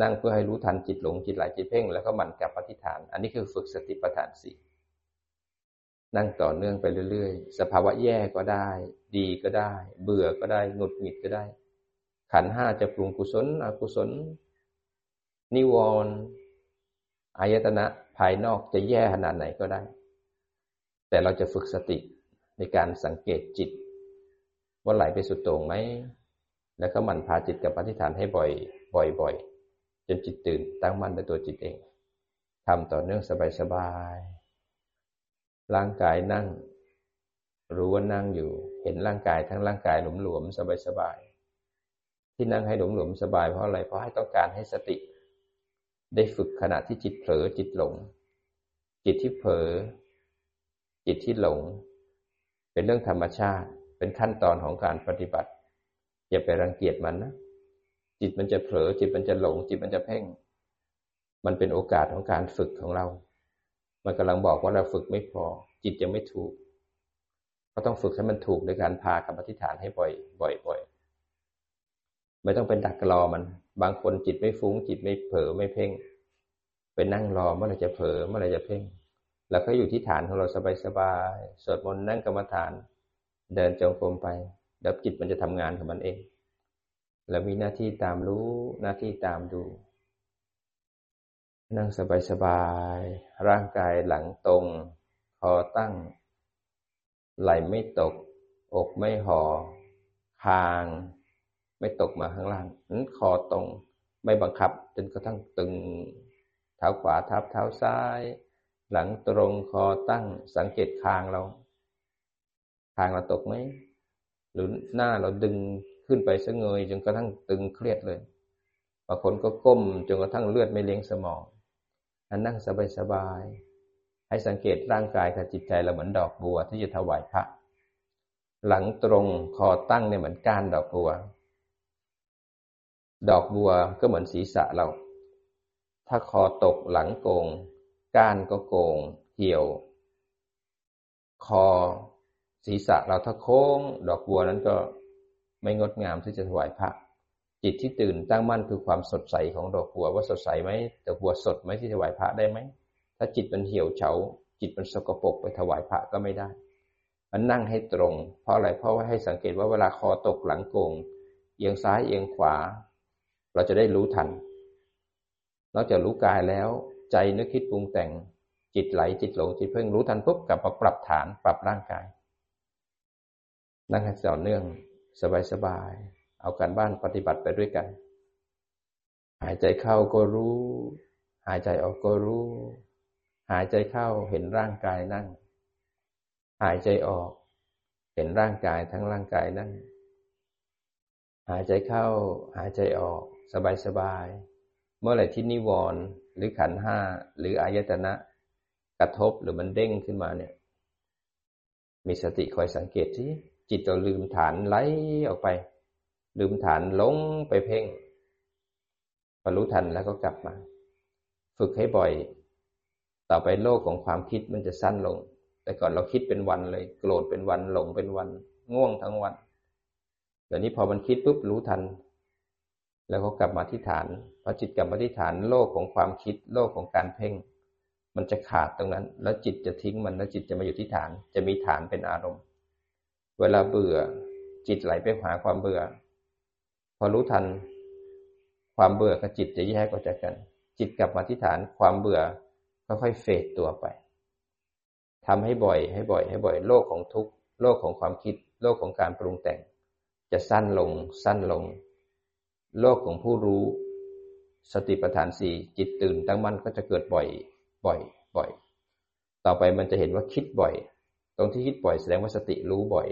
นั่งเพื่อให้รู้ทันจิตหลงจิตไหลจิตเพ่ง แล้วก็หมั่นกลับปฏิฐาน อันนี้คือฝึกสติปัฏฐานสี่นั่งต่อเนื่องไปเรื่อยๆ สภาวะแย่ก็ได้ ดีก็ได้ เบื่อก็ได้หงุดหงิดก็ได้ ขันห้าจะปรุงกุศลอกุศล นิวรณ์อายตนะภายนอกจะแย่ขนาดไหนก็ได้ แต่เราจะฝึกสติในการสังเกตจิต ว่าไหลไปสุดโต่งไหม แล้วก็มันพาจิตกับปฏิฐานให้บ่อย บ่อยบ่อยจนจิตตื่นตั้งมั่นในตัวจิตเองทำต่อเนื่องสบายๆร่างกายนั่ง รู้ว่านั่งอยู่ เห็นร่างกายทั้งร่างกายหลวมๆสบายๆที่นั่งให้หลวมๆสบายเพราะอะไรเพราะให้ต้องการให้สติ ได้ฝึกขณะที่จิตเผลอจิตหลง จิตที่เผลอจิตที่หลง เป็นเรื่องธรรมชาติ เป็นขั้นตอนของการปฏิบัติ อย่าไปรังเกียจมันนะ จิตมันจะเผลอ จิตมันจะหลง จิตมันจะเพ่ง มันเป็นโอกาสของการฝึกของเรา มันกำลังบอกว่าเราฝึกไม่พอ จิตยังไม่ถูก ก็ต้องฝึกให้มันถูกโดยการพากับอธิษฐานให้บ่อย บ่อยบ่อยไม่ต้องเป็นดักรอมัน บางคนจิตไม่ฟุ้ง จิตไม่เผลอไม่เพ่ง ไปนั่งรอเมื่อไรจะเผลอเมื่อไรจะเพ่ง แล้วก็อยู่ที่ฐานของเราสบายๆ สวดมนต์นั่งกรรมฐาน เดินจงกรมไป แล้วจิตมันจะทำงานของมันเอง แล้วมีหน้าที่ตามรู้หน้าที่ตามดู นั่งสบายๆร่างกายหลังตรง คอตั้ง ไหลไม่ตก อกไม่ห่อคาง ไม่ตกมาข้างล่างนั้นคอตรง ไม่บังคับจนกระทั่งตึง เท้าขวาทับเท้าซ้าย หลังตรงคอตั้งสังเกตคางเรา คางเราตกไหมหรือหน้าเราดึงขึ้นไปสะเงยจนกระทั่งตึงเครียดเลยบางคนก็ก้มจนกระทั่งเลือดไม่เลี้ยงสมองอันนั่งสบายๆให้สังเกตร่างกายกับจิตใจเราเหมือนดอกบัวที่จะถวายพระ หลังตรงคอตั้งเนี่ยเหมือนก้านดอกบัว ดอกบัวก็เหมือนศีรษะเรา ถ้าคอตกหลังโกง ก้านก็โกง เหี่ยว คอ ศีรษะเราถ้าโค้ง ดอกบัวนั้นก็ไม่งดงามที่จะถวายพระ จิตที่ตื่นตั้งมั่นคือความสดใสของดอกบัว ว่าสดใสไหมดอกบัวสดไหมที่ถวายพระได้ไหมถ้าจิตมันเหี่ยวเฉา จิตมันสกปรกไปถวายพระก็ไม่ได้ มันนั่งให้ตรง เพราะอะไรเพราะว่าให้สังเกตว่าเวลาคอตกหลังโกงเอียงซ้ายเอียงขวา เราจะได้รู้ทันนอกจากรู้กายแล้วใจนึกคิดปรุงแต่งจิตไหลจิตหลงจิตเพ่งรู้ทันปุ๊บกลับมาปรับฐานปรับร่างกาย นั่งให้ต่อเนื่องสบายๆ เอาการบ้านปฏิบัติไปด้วยกัน หายใจเข้าก็รู้ หายใจออกก็รู้ หายใจเข้าเห็นร่างกายนั่ง หายใจออกเห็นร่างกายทั้งร่างกายนั่ง หายใจเข้า หายใจออก สบายๆ เมื่อไหร่ที่นิวรณ์หรือขันห้าหรืออายตนะ กระทบหรือมันเด้งขึ้นมาเนี่ย มีสติคอยสังเกตที่ จิตเราลืมฐานไหลออกไป ลืมฐานลงไปเพ่งพอรู้ทันแล้วก็กลับมา ฝึกให้บ่อย ต่อไปโลกของความคิดมันจะสั้นลง แต่ก่อนเราคิดเป็นวันเลย โกรธเป็นวันหลงเป็นวัน ง่วงทั้งวันเดี๋ยวนี้พอมันคิดปุ๊บรู้ทัน แล้วก็กลับมาที่ฐานพอจิตกลับมาที่ฐานโลกของความคิด โลกของการเพ่ง มันจะขาดตรงนั้น แล้วจิตจะทิ้งมันแล้วจิตจะมาอยู่ที่ฐาน จะมีฐานเป็นอารมณ์ เวลาเบื่อ จิตไหลไปหาความเบื่อ พอรู้ทัน ความเบื่อกับจิตจะแยกออกจากกัน จิตกลับมาที่ฐานความเบื่อค่อยๆเฟดตัวไปทำให้บ่อย ให้บ่อย ให้บ่อยโลกของทุกโลกของความคิด โลกของการปรุงแต่ง จะสั้นลง สั้นลง โลกของผู้รู้ สติปัฏฐานสี่จิตตื่นตั้งมั่นก็จะเกิดบ่อย บ่อย บ่อย ต่อไปมันจะเห็นว่าคิดบ่อย ตรงที่คิดบ่อยแสดงว่าสติรู้บ่อย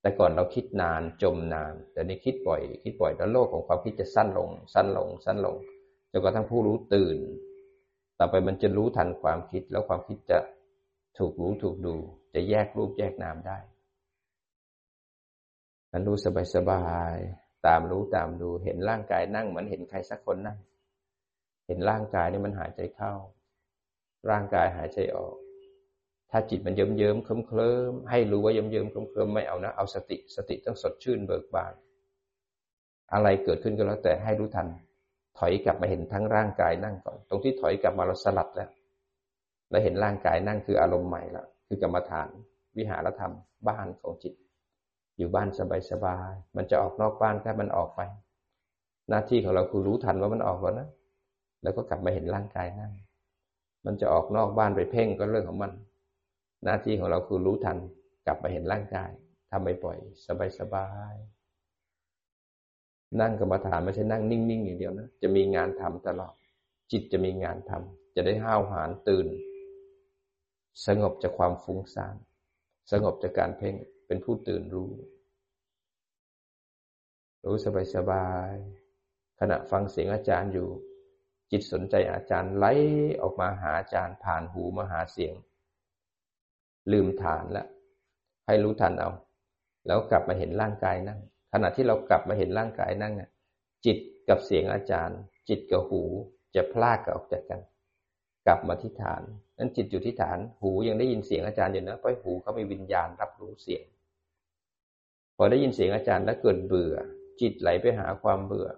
แต่ก่อนเราคิดนานจมนาน แต่นี้คิดบ่อย คิดบ่อยแล้วโลกของความคิดจะสั้นลง สั้นลง สั้นลงจนกระทั่งผู้รู้ตื่น ต่อไปมันจะรู้ทันความคิดแล้วความคิดจะถูกรู้ถูกดู จะแยกรูปแยกนามได้มันรู้สบายสบายตามรู้ตามดู เห็นร่างกายนั่งเหมือนเห็นใครสักคนนั่ง เห็นร่างกายนี่มันหายใจเข้า ร่างกายหายใจออก ถ้าจิตมันเยิ้มเยิ้มเคลิ้มเคลิ้มให้รู้ว่าเยิ้มเยิ้มเคลิ้มเคลิ้มไม่เอานะ เอาสติสติต้องสดชื่นเบิกบาน อะไรเกิดขึ้นก็แล้วแต่ให้รู้ทัน ถอยกลับมาเห็นทั้งร่างกายนั่งก่อน ตรงที่ถอยกลับมาเราสลัดแล้วเราเห็นร่างกายนั่งคืออารมณ์ใหม่ละคือกรรมฐาน วิหารธรรม บ้านของจิต อยู่บ้านสบายๆมันจะออกนอกบ้านแค่มันออกไป หน้าที่ของเราคือรู้ทันว่ามันออกแล้วนะแล้วก็กลับมาเห็นร่างกายนั่ง มันจะออกนอกบ้านไปเพ่งก็เรื่องของมัน หน้าที่ของเราคือรู้ทันกลับมาเห็นร่างกายทำไปปล่อยสบายๆนั่งกรรมฐานไม่ใช่นั่งนิ่งๆอย่างเดียวนะจะมีงานทำตลอด จิตจะมีงานทำจะได้ห้าวหาญตื่น สงบจากความฟุ้งซ่านสงบจากการเพ่งเป็นผู้ตื่นรู้ รู้สบายๆขณะฟังเสียงอาจารย์อยู่ จิตสนใจอาจารย์ไหลออกมาหาอาจารย์ผ่านหูมาหาเสียง ลืมฐานแล้วให้รู้ทันเอา แล้วกลับมาเห็นร่างกายนั่ง ขณะที่เรากลับมาเห็นร่างกายนั่งเนี่ยจิตกับเสียงอาจารย์ จิตกับหูจะพลากกันออกจากกัน กลับมาที่ฐาน นั้นจิตอยู่ที่ฐาน หูยังได้ยินเสียงอาจารย์อยู่นะเพราะหูเขามีวิญญาณรับรู้เสียง พอได้ยินเสียงอาจารย์แล้วเกิดเบื่อ จิตไหลไปหาความเบื่อ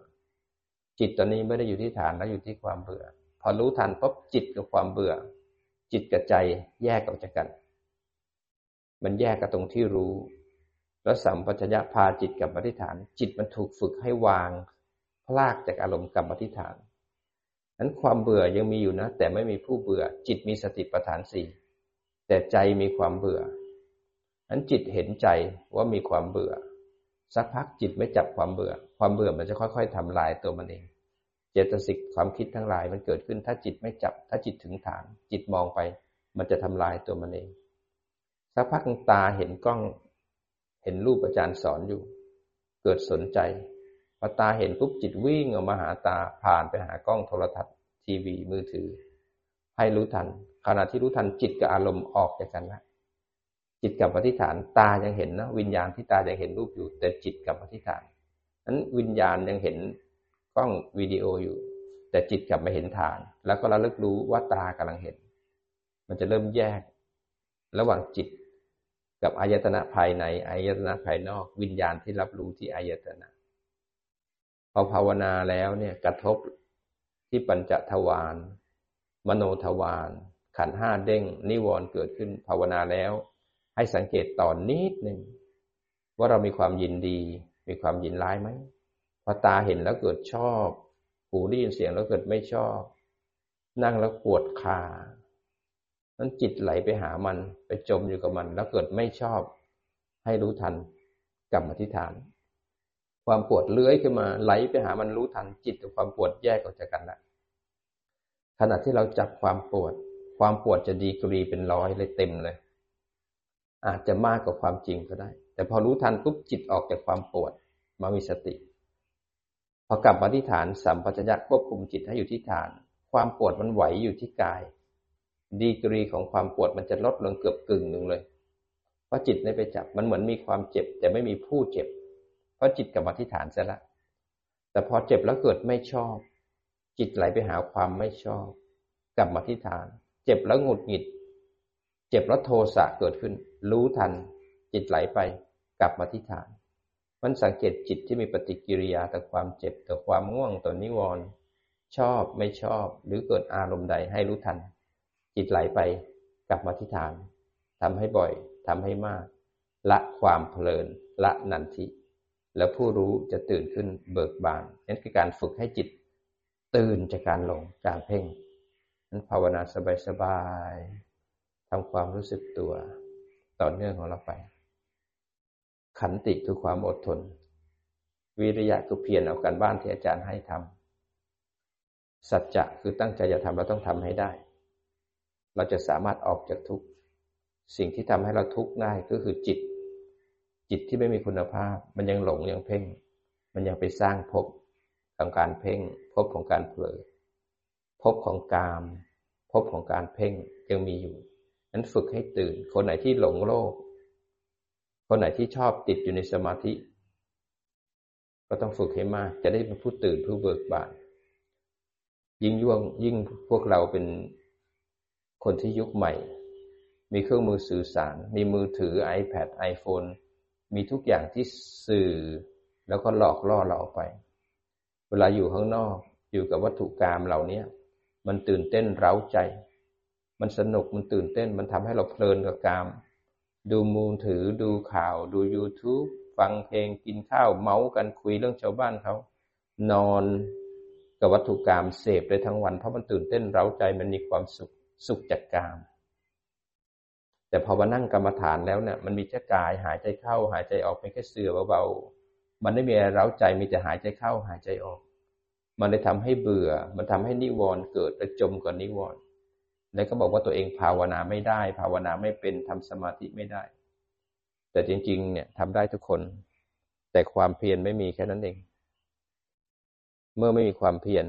จิตตอนนี้ไม่ได้อยู่ที่ฐานแล้วอยู่ที่ความเบื่อ พอรู้ทันปุ๊บจิตกับความเบื่อ จิตกับใจแยกออกจากกัน มันแยกกันตรงที่รู้ แล้วสัมปชัญญะพาจิตกลับมาที่ฐาน จิตมันถูกฝึกให้วางพลากจากอารมณ์กลับมาที่ฐานนั้นความเบื่อยังมีอยู่นะ แต่ไม่มีผู้เบื่อ จิตมีสติปัฏฐานสี่แต่ใจมีความเบื่อนั้นจิตเห็นใจว่ามีความเบื่อ สักพักจิตไม่จับความเบื่อ ความเบื่อมันจะค่อย ๆทำลายตัวมันเอง เจตสิกความคิดทั้งหลายมันเกิดขึ้น ถ้าจิตไม่จับ ถ้าจิตถึงฐาน จิตมองไป มันจะทำลายตัวมันเอง สักพักตาเห็นกล้อง เห็นรูปอาจารย์สอนอยู่ เกิดสนใจพอตาเห็นปุ๊บจิตวิ่งออกมาหาตาผ่านไปหากล้องโทรทัศน์ทีวีมือถือ ให้รู้ทัน ขณะที่รู้ทันจิตกับอารมณ์ออกจากกันล้วจิตกับปฏิฐานตายังเห็นนะวิญญาณที่ตายังเห็นรูปอยู่ แต่จิตกับปฏิฐานนั้นวิญญาณยังเห็นกล้องวิดีโออยู่ แต่จิตกลับมาเห็นฐาน แล้วก็ระลึกรู้ว่าตากำลังเห็น มันจะเริ่มแยก ระหว่างจิตกับอายตนะภายในอายตนะภายนอก วิญญาณที่รับรู้ที่อายตนะ พอภาวนาแล้วเนี่ยกระทบที่ปัญจทวารมโนทวารขันห้าเด้ง นิวรณ์เกิดขึ้นภาวนาแล้ว ให้สังเกตต่อนนิดหนึ่งว่าเรามีความยินดี มีความยินร้ายไหมพอตาเห็นแล้วเกิดชอบ หูได้ยินเสียงแล้วเกิดไม่ชอบ นั่งแล้วปวดขา นั้นจิตไหลไปหามันไปจมอยู่กับมัน แล้วเกิดไม่ชอบให้รู้ทันกลับมาที่ฐาน ความปวดเลื้อยขึ้นมาไหลไปหามันรู้ทันจิตกับความปวดแยกออกจากกันละขณะที่เราจับความปวด ความปวดจะดีกรีเป็นร้อยเลยเต็มเลย อาจจะมากกว่าความจริงก็ได้ แต่พอรู้ทันปุ๊บจิตออกจากความปวดมามีสติพอกลับมาที่ฐานสัมปชัญญะควบคุมจิตให้อยู่ที่ฐาน ความปวดมันไหวอยู่ที่กาย ดีกรีของความปวดมันจะลดลงเกือบกึ่งหนึ่งเลยเพราะจิตไม่ไปจับมันเหมือนมีความเจ็บ แต่ไม่มีผู้เจ็บ เพราะจิตกลับมาที่ฐานเสร็จล้วแต่พอเจ็บแล้วเกิดไม่ชอบ จิตไหลไปหาความไม่ชอบ กลับมาที่ฐาน เจ็บแล้วหงุดหงิด เจ็บแล้วโทสะเกิดขึ้น รู้ทัน จิตไหลไป กลับมาที่ฐาน มันสังเกตจิตที่มีปฏิกิริยาต่อความเจ็บต่อความง่วงต่อนิวรณ์ชอบไม่ชอบ หรือเกิดอารมณ์ใดให้รู้ทัน จิตไหลไปกลับมาที่ฐานทำให้บ่อยทำให้มาก ละความเพลิน ละนันทิ แล้วผู้รู้จะตื่นขึ้นเบิกบานนั่นคือการฝึกให้จิตตื่นจากการหลงการเพ่งนั้นภาวนาสบายๆทำความรู้สึกตัวต่อเนื่องของเราไป ขันติคือความอดทน วิริยะคือเพียรเอาการบ้านที่อาจารย์ให้ทำสัจจะคือตั้งใจจะทำเราต้องทำให้ได้ เราจะสามารถออกจากทุกสิ่งที่ทำให้เราทุกข์ง่ายก็คือจิต จิตที่ไม่มีคุณภาพ มันยังหลงยังเพ่ง มันยังไปสร้างภพของการเพ่งภพของการเผลอภพของกามภพของการเพ่งยังมีอยู่นั้นฝึกให้ตื่น คนไหนที่หลงโลก คนไหนที่ชอบติดอยู่ในสมาธิ ก็ต้องฝึกให้มาก จะได้เป็นผู้ตื่นผู้เบิกบาน ยิ่งย่วงยิ่งพวกเราเป็น คนที่ยุคใหม่ มีเครื่องมือสื่อสาร มีมือถือ iPad iPhone มีทุกอย่างที่สื่อ แล้วก็หลอกล่อเราไป เวลาอยู่ข้างนอกอยู่กับวัตถุกรรมเหล่านี้มันตื่นเต้นเร้าใจ มันสนุกมันตื่นเต้น มันทำให้เราเพลินกับกรรมดูมูลถือดูข่าว ดู YouTube ฟังเพลงกินข้าวเมาส์กันคุยเรื่องชาวบ้านเขา นอนกับวัตถุกรรมเสพได้ทั้งวัน เพราะมันตื่นเต้นเร้าใจมันมีความสุข สุขจากกรรมแต่พอมานั่งกรรมฐานแล้วเนี่ยมันมีแค่กายหายใจเข้าหายใจออกเป็นแค่เสือเบาๆมันไม่มีอะไรเร้าใจมีแต่หายใจเข้าหายใจออก มันเลยทำให้เบื่อ มันทำให้นิวรณ์เกิดและจมกับนิวรณ์แล้วก็บอกว่าตัวเองภาวนาไม่ได้ ภาวนาไม่เป็นทำสมาธิไม่ได้ แต่จริง ๆ เนี่ยทำได้ทุกคน แต่ความเพียรไม่มีแค่นั้นเอง เมื่อไม่มีความเพียร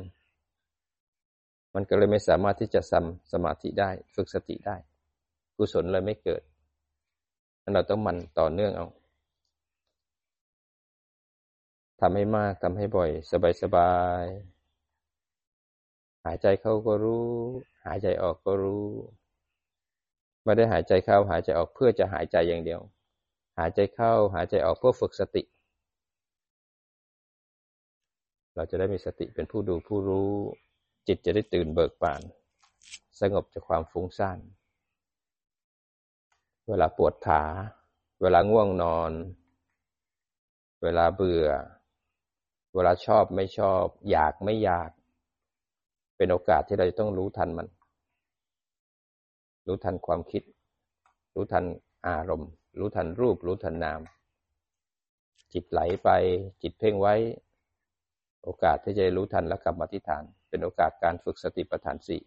มันก็เลยไม่สามารถที่จะทำสมาธิได้ ฝึกสติได้ กุศลเลยไม่เกิดนั่นเราต้องมันต่อเนื่องเอาทำให้มากทำให้บ่อย สบายๆหายใจเข้าก็รู้ หายใจออกก็รู้ ไม่ได้หายใจเข้า หายใจออกเพื่อจะหายใจอย่างเดียว หายใจเข้า หายใจออกเพื่อฝึกสติ เราจะได้มีสติเป็นผู้ดูผู้รู้ จิตจะได้ตื่นเบิกบาน สงบจากความฟุ้งซ่าน เวลาปวดขา เวลาง่วงนอน เวลาเบื่อ เวลาชอบไม่ชอบ อยากไม่อยาก เป็นโอกาสที่เราจะต้องรู้ทันมัน รู้ทันความคิด รู้ทันอารมณ์ รู้ทันรูป รู้ทันนาม จิตไหลไป จิตเพ่งไว้ โอกาสที่จะรู้ทันและกลับมาที่ฐาน เป็นโอกาสการฝึกสติปัฏฐานสี่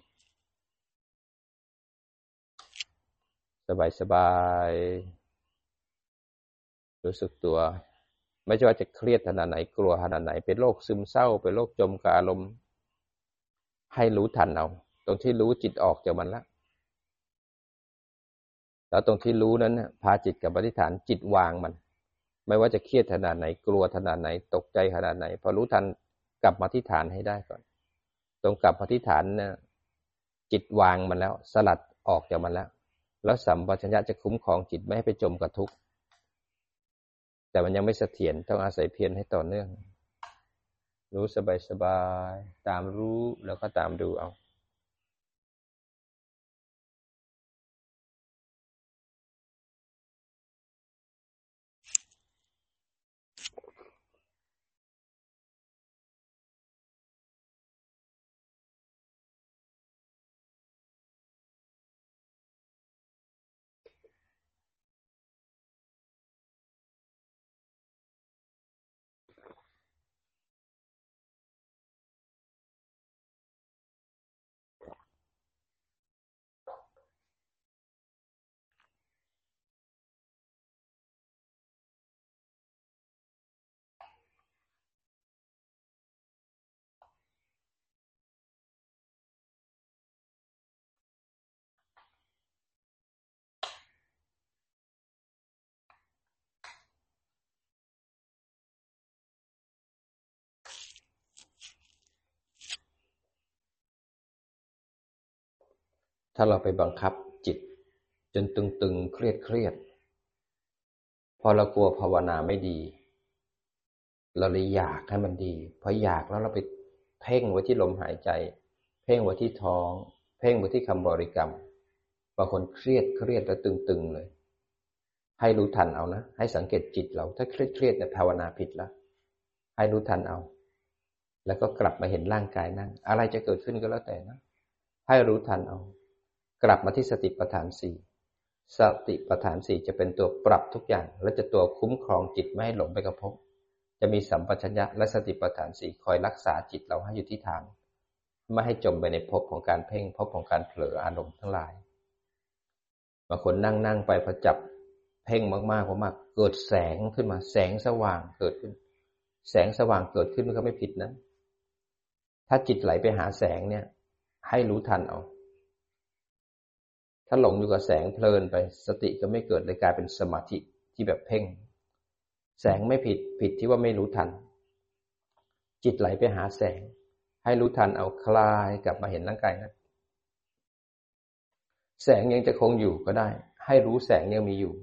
สบายสบายรู้สึกตัว ไม่ใช่ว่าจะเครียดขนาดไหนกลัวขนาดไหน เป็นโรคซึมเศร้า เป็นโรคจมกับอารมณ์ ให้รู้ทันเอา ตรงที่รู้จิตออกจากมันละ แล้วตรงที่รู้นั้นพาจิตกับปฏิฐานจิตวางมัน ไม่ว่าจะเครียดขนาดไหน กลัวขนาดไหน ตกใจขนาดไหน พอรู้ทันกลับมาที่ฐานให้ได้ก่อน ตรงกับมาที่ฐานนะจิตวางมันแล้ว สลัดออกจากมันแล้ว แล้วสัมปชัญญะจะคุ้มครองจิตไม่ให้ไปจมกับทุกข์แต่มันยังไม่เสถียรต้องอาศัยเพียรให้ต่อเนื่อง รู้สบายสบายตามรู้แล้วก็ตามดูเอา ถ้าเราไปบังคับจิต จนตึงๆ เครียดเครียด พอเรากลัวภาวนาไม่ดี เราเลยอยากให้มันดีพออยากแล้วเราไปเพ่งไว้ที่ลมหายใจ เพ่งไว้ที่ท้อง เพ่งไว้ที่คำบริกรรมบางคนเครียดเครียดแล้วตึงๆเลย ให้รู้ทันเอานะ ให้สังเกตจิตเรา ถ้าเครียดเครียดเนี่ยภาวนาผิดแล้ว ให้รู้ทันเอา แล้วก็กลับมาเห็นร่างกายนั่ง อะไรจะเกิดขึ้นก็แล้วแต่นะ ให้รู้ทันเอา กลับมาที่สติปัฏฐานสี่สติปัฏฐานสี่จะเป็นตัวปรับทุกอย่าง และจะตัวคุ้มครองจิตไม่ให้หลงไปกับภพจะมีสัมปชัญญะและสติปัฏฐานสี่คอยรักษาจิตเราให้อยู่ที่ฐาน ไม่ให้จมไปในภพของการเพ่งภพของการเผลออารมณ์ทั้งหลายบางคนนั่งนั่งไปพอจับเพ่งมากๆมากเกิดแสงขึ้นมา แสงสว่างเกิดขึ้น แสงสว่างเกิดขึ้นมันก็ไม่ผิดนะ ถ้าจิตไหลไปหาแสงเนี่ย ให้รู้ทันเอา ถ้าหลงอยู่กับแสงเพลินไปสติก็ไม่เกิดเลยกลายเป็นสมาธิที่แบบเพ่ง แสงไม่ผิดผิดที่ว่าไม่รู้ทัน จิตไหลไปหาแสง ให้รู้ทันเอาคลายกลับมาเห็นร่างกายนะแสงยังจะคงอยู่ก็ได้ ให้รู้แสงยังมีอยู่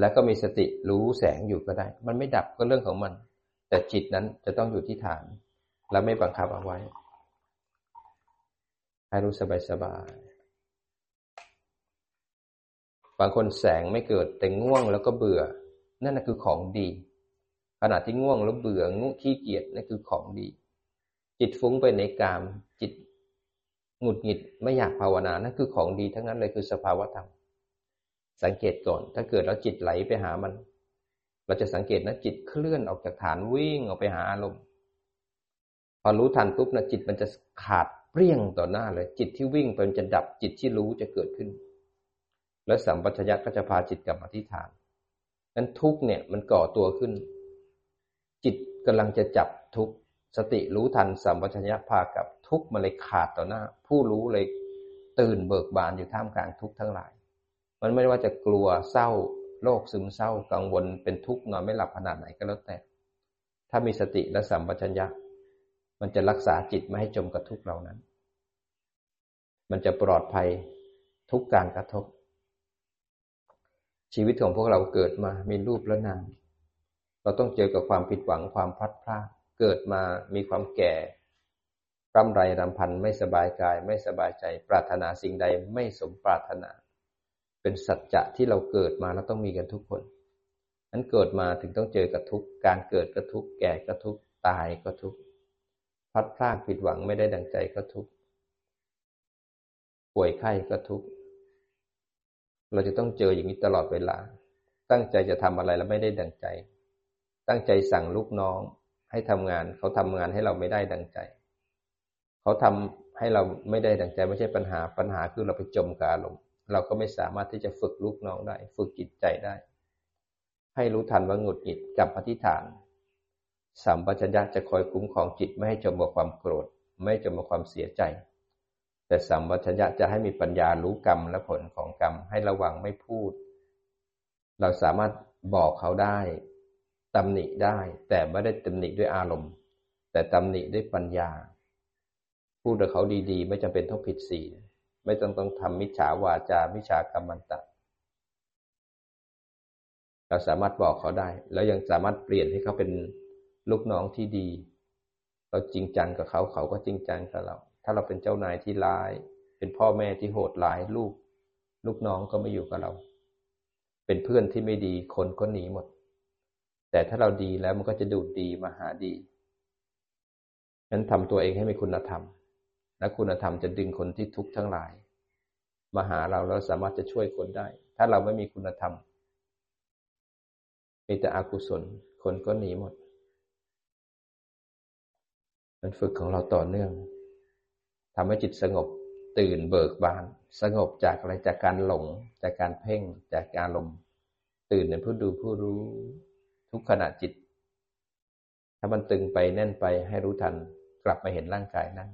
แล้วก็มีสติรู้แสงอยู่ก็ได้ มันไม่ดับก็เรื่องของมัน แต่จิตนั้นจะต้องอยู่ที่ฐาน และไม่บังคับเอาไว้ ให้รู้สบายสบาย บางคนแสงไม่เกิดแต่ง่วงแล้วก็เบื่อ นั่นคือของดี ขณะที่ง่วงแล้วเบื่องูขี้เกียจนั่นคือของดี จิตฟุ้งไปในกาม จิตหงุดหงิดไม่อยากภาวนานั่นคือของดีทั้งนั้นเลยคือสภาวธรรม สังเกตก่อน ถ้าเกิดแล้วจิตไหลไปหามัน เราจะสังเกตนะจิตเคลื่อนออกจากฐานวิ่งออกไปหาอารมณ์พอรู้ทันปุ๊บนะจิตมันจะขาดเปรี้ยงต่อหน้าเลย จิตที่วิ่งไปมันจะดับจิตที่รู้จะเกิดขึ้น และสัมปชัญญะก็จะพาจิตกลับมาที่ฐานนั้นทุกเนี่ยมันก่อตัวขึ้น จิตกำลังจะจับทุกสติรู้ทันสัมปชัญญะพากับทุกมาเลยขาดต่อหน้า ผู้รู้เลยตื่นเบิกบานอยู่ท่ามกลางทุกทั้งหลาย มันไม่ว่าจะกลัวเศร้าโรคซึมเศร้ากังวลเป็นทุกข์นอนไม่หลับขนาดไหนก็แล้วแต่ ถ้ามีสติและสัมปชัญญะ มันจะรักษาจิตไม่ให้จมกับทุกเหล่านั้น มันจะปลอดภัยทุกการกระทบ ชีวิตของพวกเราเกิดมามีรูปและนาม เราต้องเจอกับความผิดหวังความพลัดพรากเกิดมามีความแก่ร่ำไรรำพันไม่สบายกาย ไม่สบายใจ ปรารถนาสิ่งใดไม่สมปรารถนา เป็นสัจจะที่เราเกิดมาแล้วต้องมีกันทุกคนนั้นเกิดมาถึงต้องเจอกับทุกการเกิดก็ทุกแก่ก็ทุกตายก็ทุกพัดพลาดผิดหวังไม่ได้ดังใจก็ทุกป่วยไข้ก็ทุก เราจะต้องเจออย่างนี้ตลอดเวลา ตั้งใจจะทำอะไรแล้วไม่ได้ดังใจ ตั้งใจสั่งลูกน้องให้ทำงาน เขาทำงานให้เราไม่ได้ดังใจ เขาทำให้เราไม่ได้ดังใจไม่ใช่ปัญหาปัญหาคือเราไปจมกับอารมณ์เราก็ไม่สามารถที่จะฝึกลูกน้องได้ ฝึกจิตใจได้ ให้รู้ทันว่าหงุดหงิดกับอธิษฐานสัมปชัญญะจะคอยคุ้มครองจิตไม่ให้จมกับความโกรธ ไม่จมกับความเสียใจ แต่สัมปชัญญะจะให้มีปัญญารู้กรรมและผลของกรรมให้ระวังไม่พูด เราสามารถบอกเขาได้ตำหนิได้ แต่ไม่ได้ตำหนิด้วยอารมณ์ แต่ตำหนิด้วยปัญญา พูดกับเขาดีๆ ไม่จำเป็นต้องผิดศีลไม่ต้องต้องทำมิจฉาวาจา มิจฉากรรมันตะ เราสามารถบอกเขาได้ แล้วยังสามารถเปลี่ยนให้เขาเป็นลูกน้องที่ดี เราจริงจังกับเขาเขาก็จริงจังกับเรา ถ้าเราเป็นเจ้านายที่ร้าย เป็นพ่อแม่ที่โหดร้ายลูก ลูกน้องก็ไม่อยู่กับเรา เป็นเพื่อนที่ไม่ดีคนก็หนีหมด แต่ถ้าเราดีแล้วมันก็จะดูดดีมาหาดีนั้นทำตัวเองให้มีคุณธรรม และคุณธรรมจะดึงคนที่ทุกข์ทั้งหลาย มาหาเราแล้วสามารถจะช่วยคนได้ ถ้าเราไม่มีคุณธรรมมีแต่อกุศลคนก็หนีหมดมันฝึกของเราต่อเนื่อง ทำให้จิตสงบตื่นเบิกบาน สงบจากอะไรจากการหลง จากการเพ่งจากการลม ตื่นเป็นผู้ดูผู้รู้ ทุกขณะจิต ถ้ามันตึงไปแน่นไปให้รู้ทัน กลับมาเห็นร่างกายนั้น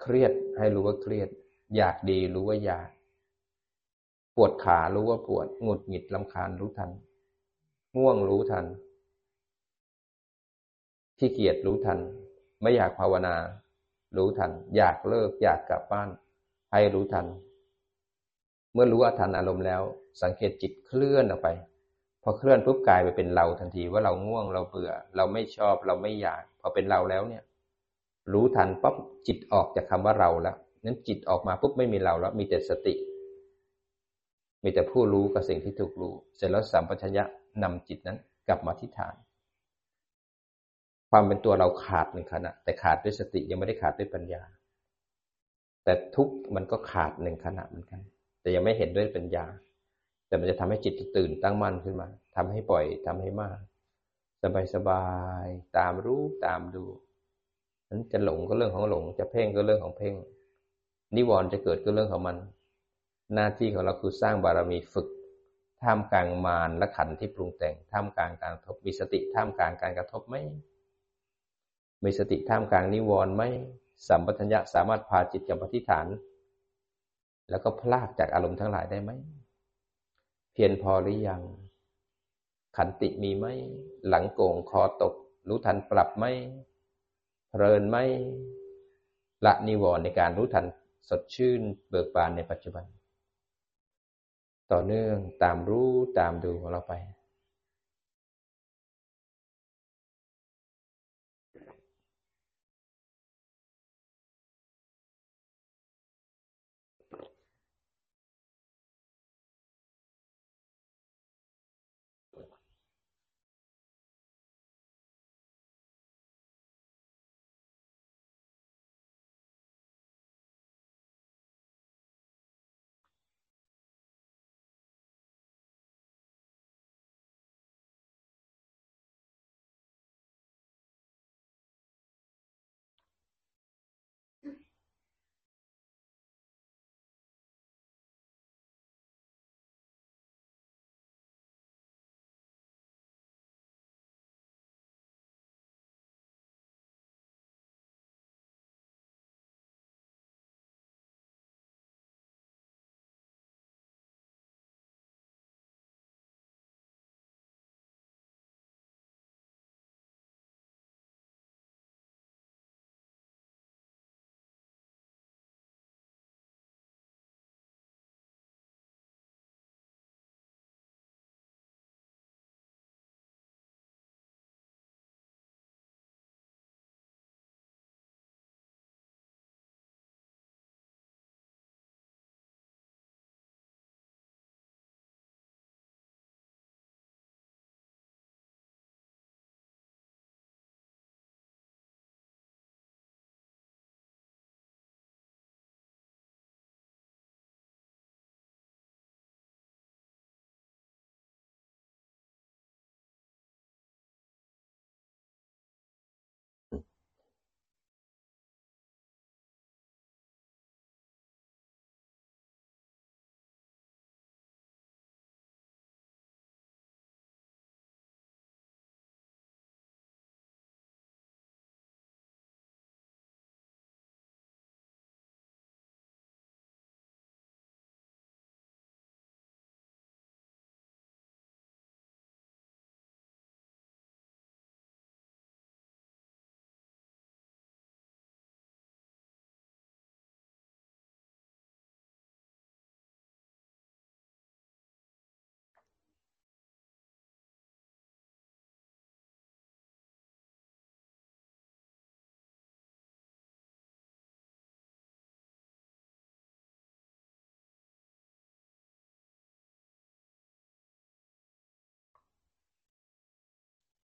เครียดให้รู้ว่าเครียด อยากดีรู้ว่าอยาก ปวดขารู้ว่าปวดหงุดหงิดลำคาญรู้ทันง่วงรู้ทันขี้เกียจรู้ทัน ไม่อยากภาวนา รู้ทัน อยากเลิกอยากกลับบ้าน ให้รู้ทัน เมื่อรู้ว่าทันอารมณ์แล้ว สังเกตจิตเคลื่อนออกไป พอเคลื่อนปุ๊บกลายไปเป็นเราทันทีว่าเราง่วงเราเบื่อ เราไม่ชอบเราไม่อยาก พอเป็นเราแล้วเนี่ย รู้ทันปั๊บจิตออกจากคาว่าเราแล้วนั้นจิตออกมาปุ๊บไม่มีเราแล้ว มีแต่สติ มีแต่ผู้รู้กับสิ่งที่ถูกรู้ เสร็จแล้วสัมปชัญญะนำจิตนั้นกลับมาที่ฐาน ความเป็นตัวเราขาดหนึ่งขณะ แต่ขาดด้วยสติยังไม่ได้ขาดด้วยปัญญา แต่ทุกมันก็ขาดหนึ่งขณะเหมือนกัน แต่ยังไม่เห็นด้วยปัญญา แต่มันจะทำให้จิตตื่นตั้งมั่นขึ้นมาทำให้ปล่อยทำให้มาก สบายสบายตามรู้ตามดูนั้นจะหลงก็เรื่องของหลง จะเพ่งก็เรื่องของเพ่ง นิวรณ์จะเกิดก็เรื่องของมัน หน้าที่ของเราคือสร้างบารมีฝึกท่ามกลางมารและขันที่ปรุงแต่งท่ามกลางการกระทบมีสติท่ามกลางการกระทบไหม มีสติท่ามกลางนิวรณ์ไหมสัมปทัญญะสามารถพาจิตกับปฏิฐาน แล้วก็พลากจากอารมณ์ทั้งหลายได้ไหม เพียรพอหรือยัง ขันติมีไหม หลังโก่งคอตก รู้ทันปรับไหมเพลินไหมละนิวรณ์ในการรู้ทันสดชื่นเบิกบานในปัจจุบัน ต่อเนื่องตามรู้ตามดูของเราไป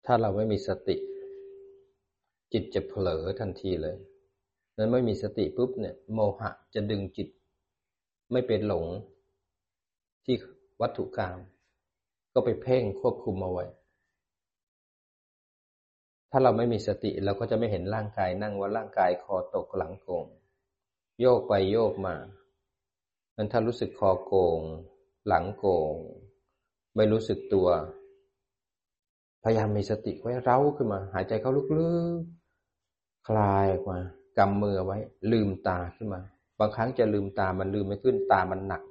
ถ้าเราไม่มีสติ จิตจะเผลอทันทีเลย นั้นไม่มีสติปุ๊บเนี่ยโมหะจะดึงจิต ไม่เป็นหลงที่วัตถุกรรมก็ไปเพ่งควบคุมเอาไว้ ถ้าเราไม่มีสติเราก็จะไม่เห็นร่างกายนั่งว่าร่างกายคอตกหลังโกง โยกไปโยกมานั้นถ้ารู้สึกคอโกง หลังโกง ไม่รู้สึกตัว พยายามมีสติไว้เร้าขึ้นมา หายใจเข้าลึกๆ คลายออกมากำมือไว้ ลืมตาขึ้นมา บางครั้งจะลืมตามันลืมไม่ขึ้นตามันหนัก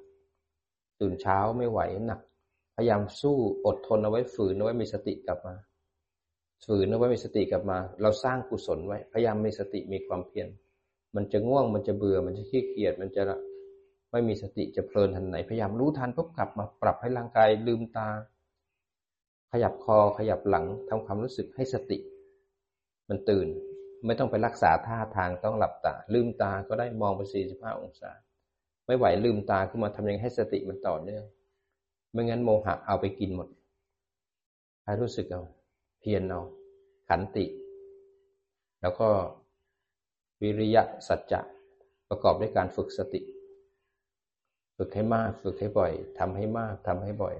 ตื่นเช้าไม่ไหวหนัก พยายามสู้อดทนเอาไว้ฝืนเอาไว้มีสติกลับมาฝืนเอาไว้มีสติกลับมา เราสร้างกุศลไว้ พยายามมีสติมีความเพียรมันจะง่วงมันจะเบื่อมันจะขี้เกียจมันจะไม่มีสติจะเพลินทันไหน พยายามรู้ทันปุ๊บกลับมาปรับให้ร่างกายลืมตา ขยับคอขยับหลังทำความรู้สึกให้สติ มันตื่น ไม่ต้องไปรักษาท่าทางต้องหลับตา ลืมตาก็ได้มองไปสี่สิบห้าองศา ไม่ไหวลืมตาขึ้นมาทำยังไงให้สติมันต่อเนื่องไม่งั้นโมหะเอาไปกินหมดให้รู้สึกเอา เพียรเอา ขันติ แล้วก็วิริยะสัจจะประกอบด้วยการฝึกสติ ฝึกให้มาก ฝึกให้บ่อยทำให้มากทำให้บ่อย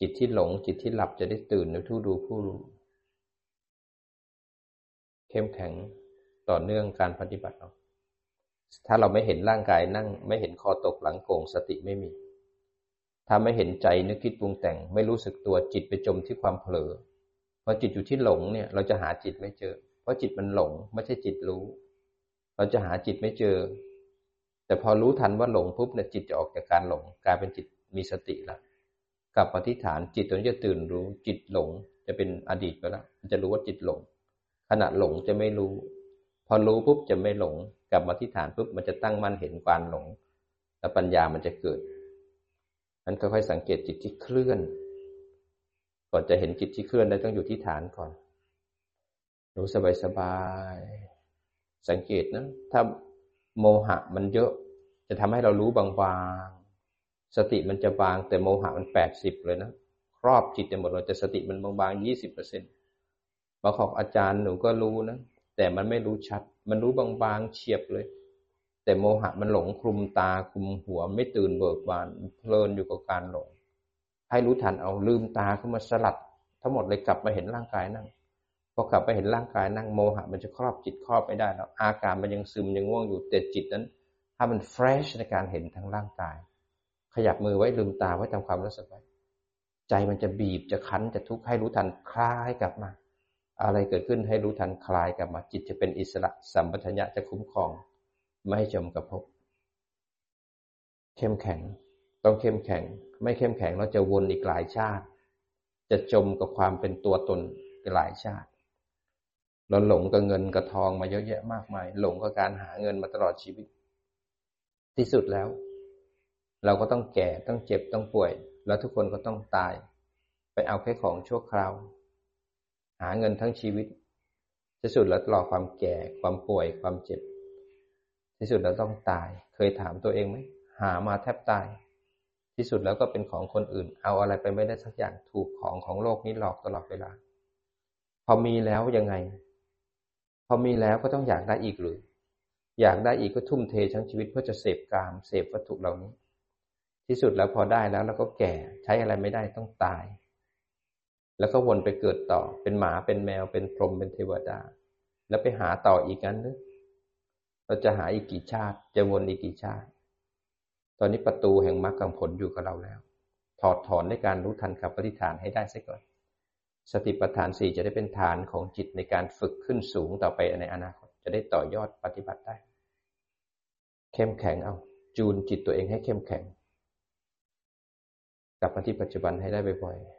จิตที่หลงจิตที่หลับจะได้ตื่นในทู่ดูผู้รู้ เข้มแข็งต่อเนื่องการปฏิบัติเราถ้าเราไม่เห็นร่างกายนั่ง ไม่เห็นคอตกหลังโกงสติไม่มี ถ้าไม่เห็นใจนึกคิดปรุงแต่ง ไม่รู้สึกตัวจิตไปจมที่ความเผลอพอจิตอยู่ที่หลงเนี่ย เราจะหาจิตไม่เจอ เพราะจิตมันหลง ไม่ใช่จิตรู้ เราจะหาจิตไม่เจอ แต่พอรู้ทันว่าหลงปุ๊บเนี่ยจิตจะออกจากการหลง กลายเป็นจิตมีสติแล้ว กลับปฏิฐานจิตตัวนี้จะตื่นรู้จิตหลง จะเป็นอดีตไปแล้วมันจะรู้ว่าจิตหลง ขณะหลงจะไม่รู้ พอรู้ปุ๊บจะไม่หลง กลับมาที่ฐานปุ๊บมันจะตั้งมั่นเห็นความหลง แล้วปัญญามันจะเกิดนั้นค่อยๆสังเกตจิตที่เคลื่อน ก่อนจะเห็นจิตที่เคลื่อนได้ต้องอยู่ที่ฐานก่อน รู้สบายๆสังเกตนะ ถ้าโมหะมันเยอะ จะทำให้เรารู้บางๆ สติมันจะบางแต่โมหะมันแปดสิบเลยนะครอบจิตไปหมดเลยแต่สติมันบางๆยี่สิบเปอร์เซ็นต์บาของอาจารย์หนูก็รู้นะแต่มันไม่รู้ชัด มันรู้บางๆเฉียบเลย แต่โมหะมันหลงคลุมตาคลุมหัวไม่ตื่นเบิกบานเพลินอยู่กับการหลง ให้รู้ทันเอาลืมตาขึ้นมาสลัด ทั้งหมดเลยกลับมาเห็นร่างกายนั่งพอกลับไปเห็นร่างกายนั่งโมหะมันจะครอบจิตครอบไม่ได้แล้วอาการมันยังซึมยังง่วงอยู่แต่จิตนั้น ถ้ามันเฟรชในการเห็นทั้งร่างกาย ขยับมือไว้ลืมตาไว้ทำความรู้สึกไว้ ใจมันจะบีบจะคั้นจะทุกข์ให้รู้ทันคลายกลับมา อะไรเกิดขึ้นให้รู้ทันคลายกลับมา จิตจะเป็นอิสระสัมปชัญญะจะคุ้มครอง ไม่ให้จมกับภพเข้มแข็ง ต้องเข้มแข็ง ไม่เข้มแข็งเราจะวนอีกหลายชาติ จะจมกับความเป็นตัวตนหลายชาติเราหลงกับเงินกับทองมาเยอะแยะมากมาย หลงกับการหาเงินมาตลอดชีวิต ที่สุดแล้ว เราก็ต้องแก่ต้องเจ็บต้องป่วย แล้วทุกคนก็ต้องตาย ไปเอาแค่ของชั่วคราว หาเงินทั้งชีวิตที่สุดแล้วรอความแก่ความป่วยความเจ็บ ที่สุดแล้วต้องตาย เคยถามตัวเองไหมหามาแทบตาย ที่สุดแล้วก็เป็นของคนอื่น เอาอะไรไปไม่ได้สักอย่างถูกของของโลกนี้หลอกตลอดเวลา พอมีแล้วยังไง พอมีแล้วก็ต้องอยากได้อีกหรือ อยากได้อีกก็ทุ่มเททั้งชีวิตเพื่อจะเสพกามเสพวัตถุเหล่านี้ ที่สุดแล้วพอได้แล้วเราก็แก่ใช้อะไรไม่ได้ต้องตาย แล้วก็วนไปเกิดต่อเป็นหมาเป็นแมวเป็นพรหมเป็นเทวดา แล้วไปหาต่ออีกนั้นนึเราจะหาอีกกี่ชาติ จะวนอีกกี่ชาติ ตอนนี้ประตูแห่งมรรคผลอยู่กับเราแล้ว ถอดถอนในการรู้ทันกับปฏิฐานให้ได้ซะก่อน สติปัฏฐานสี่จะได้เป็นฐานของจิตในการฝึกขึ้นสูงต่อไปในอนาคต จะได้ต่อยอดปฏิบัติได้ เข้มแข็งเอา จูนจิตตัวเองให้เข้มแข็ง กลับมาที่ปัจจุบันให้ได้บ่อยๆ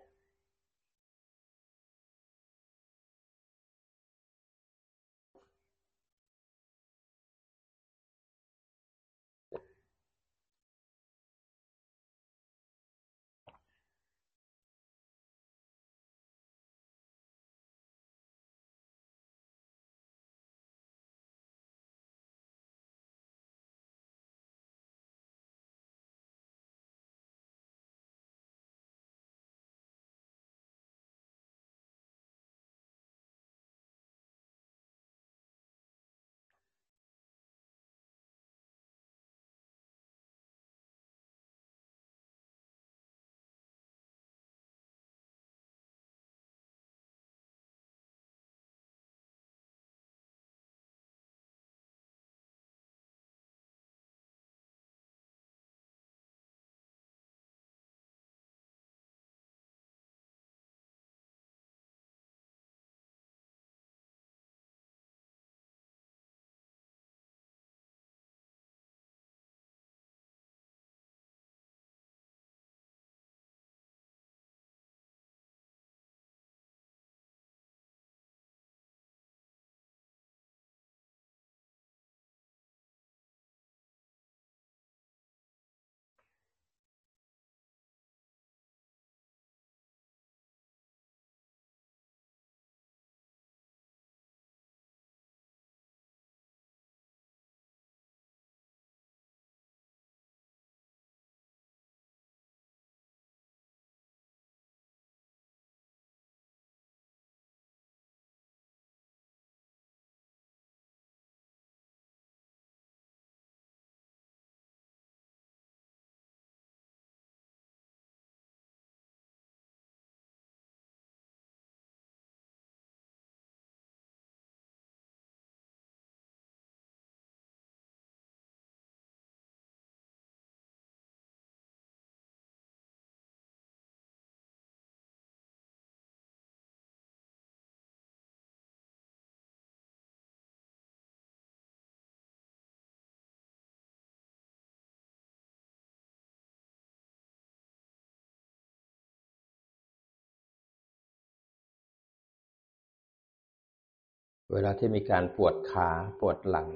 เวลาที่มีการปวดขาปวดหลัง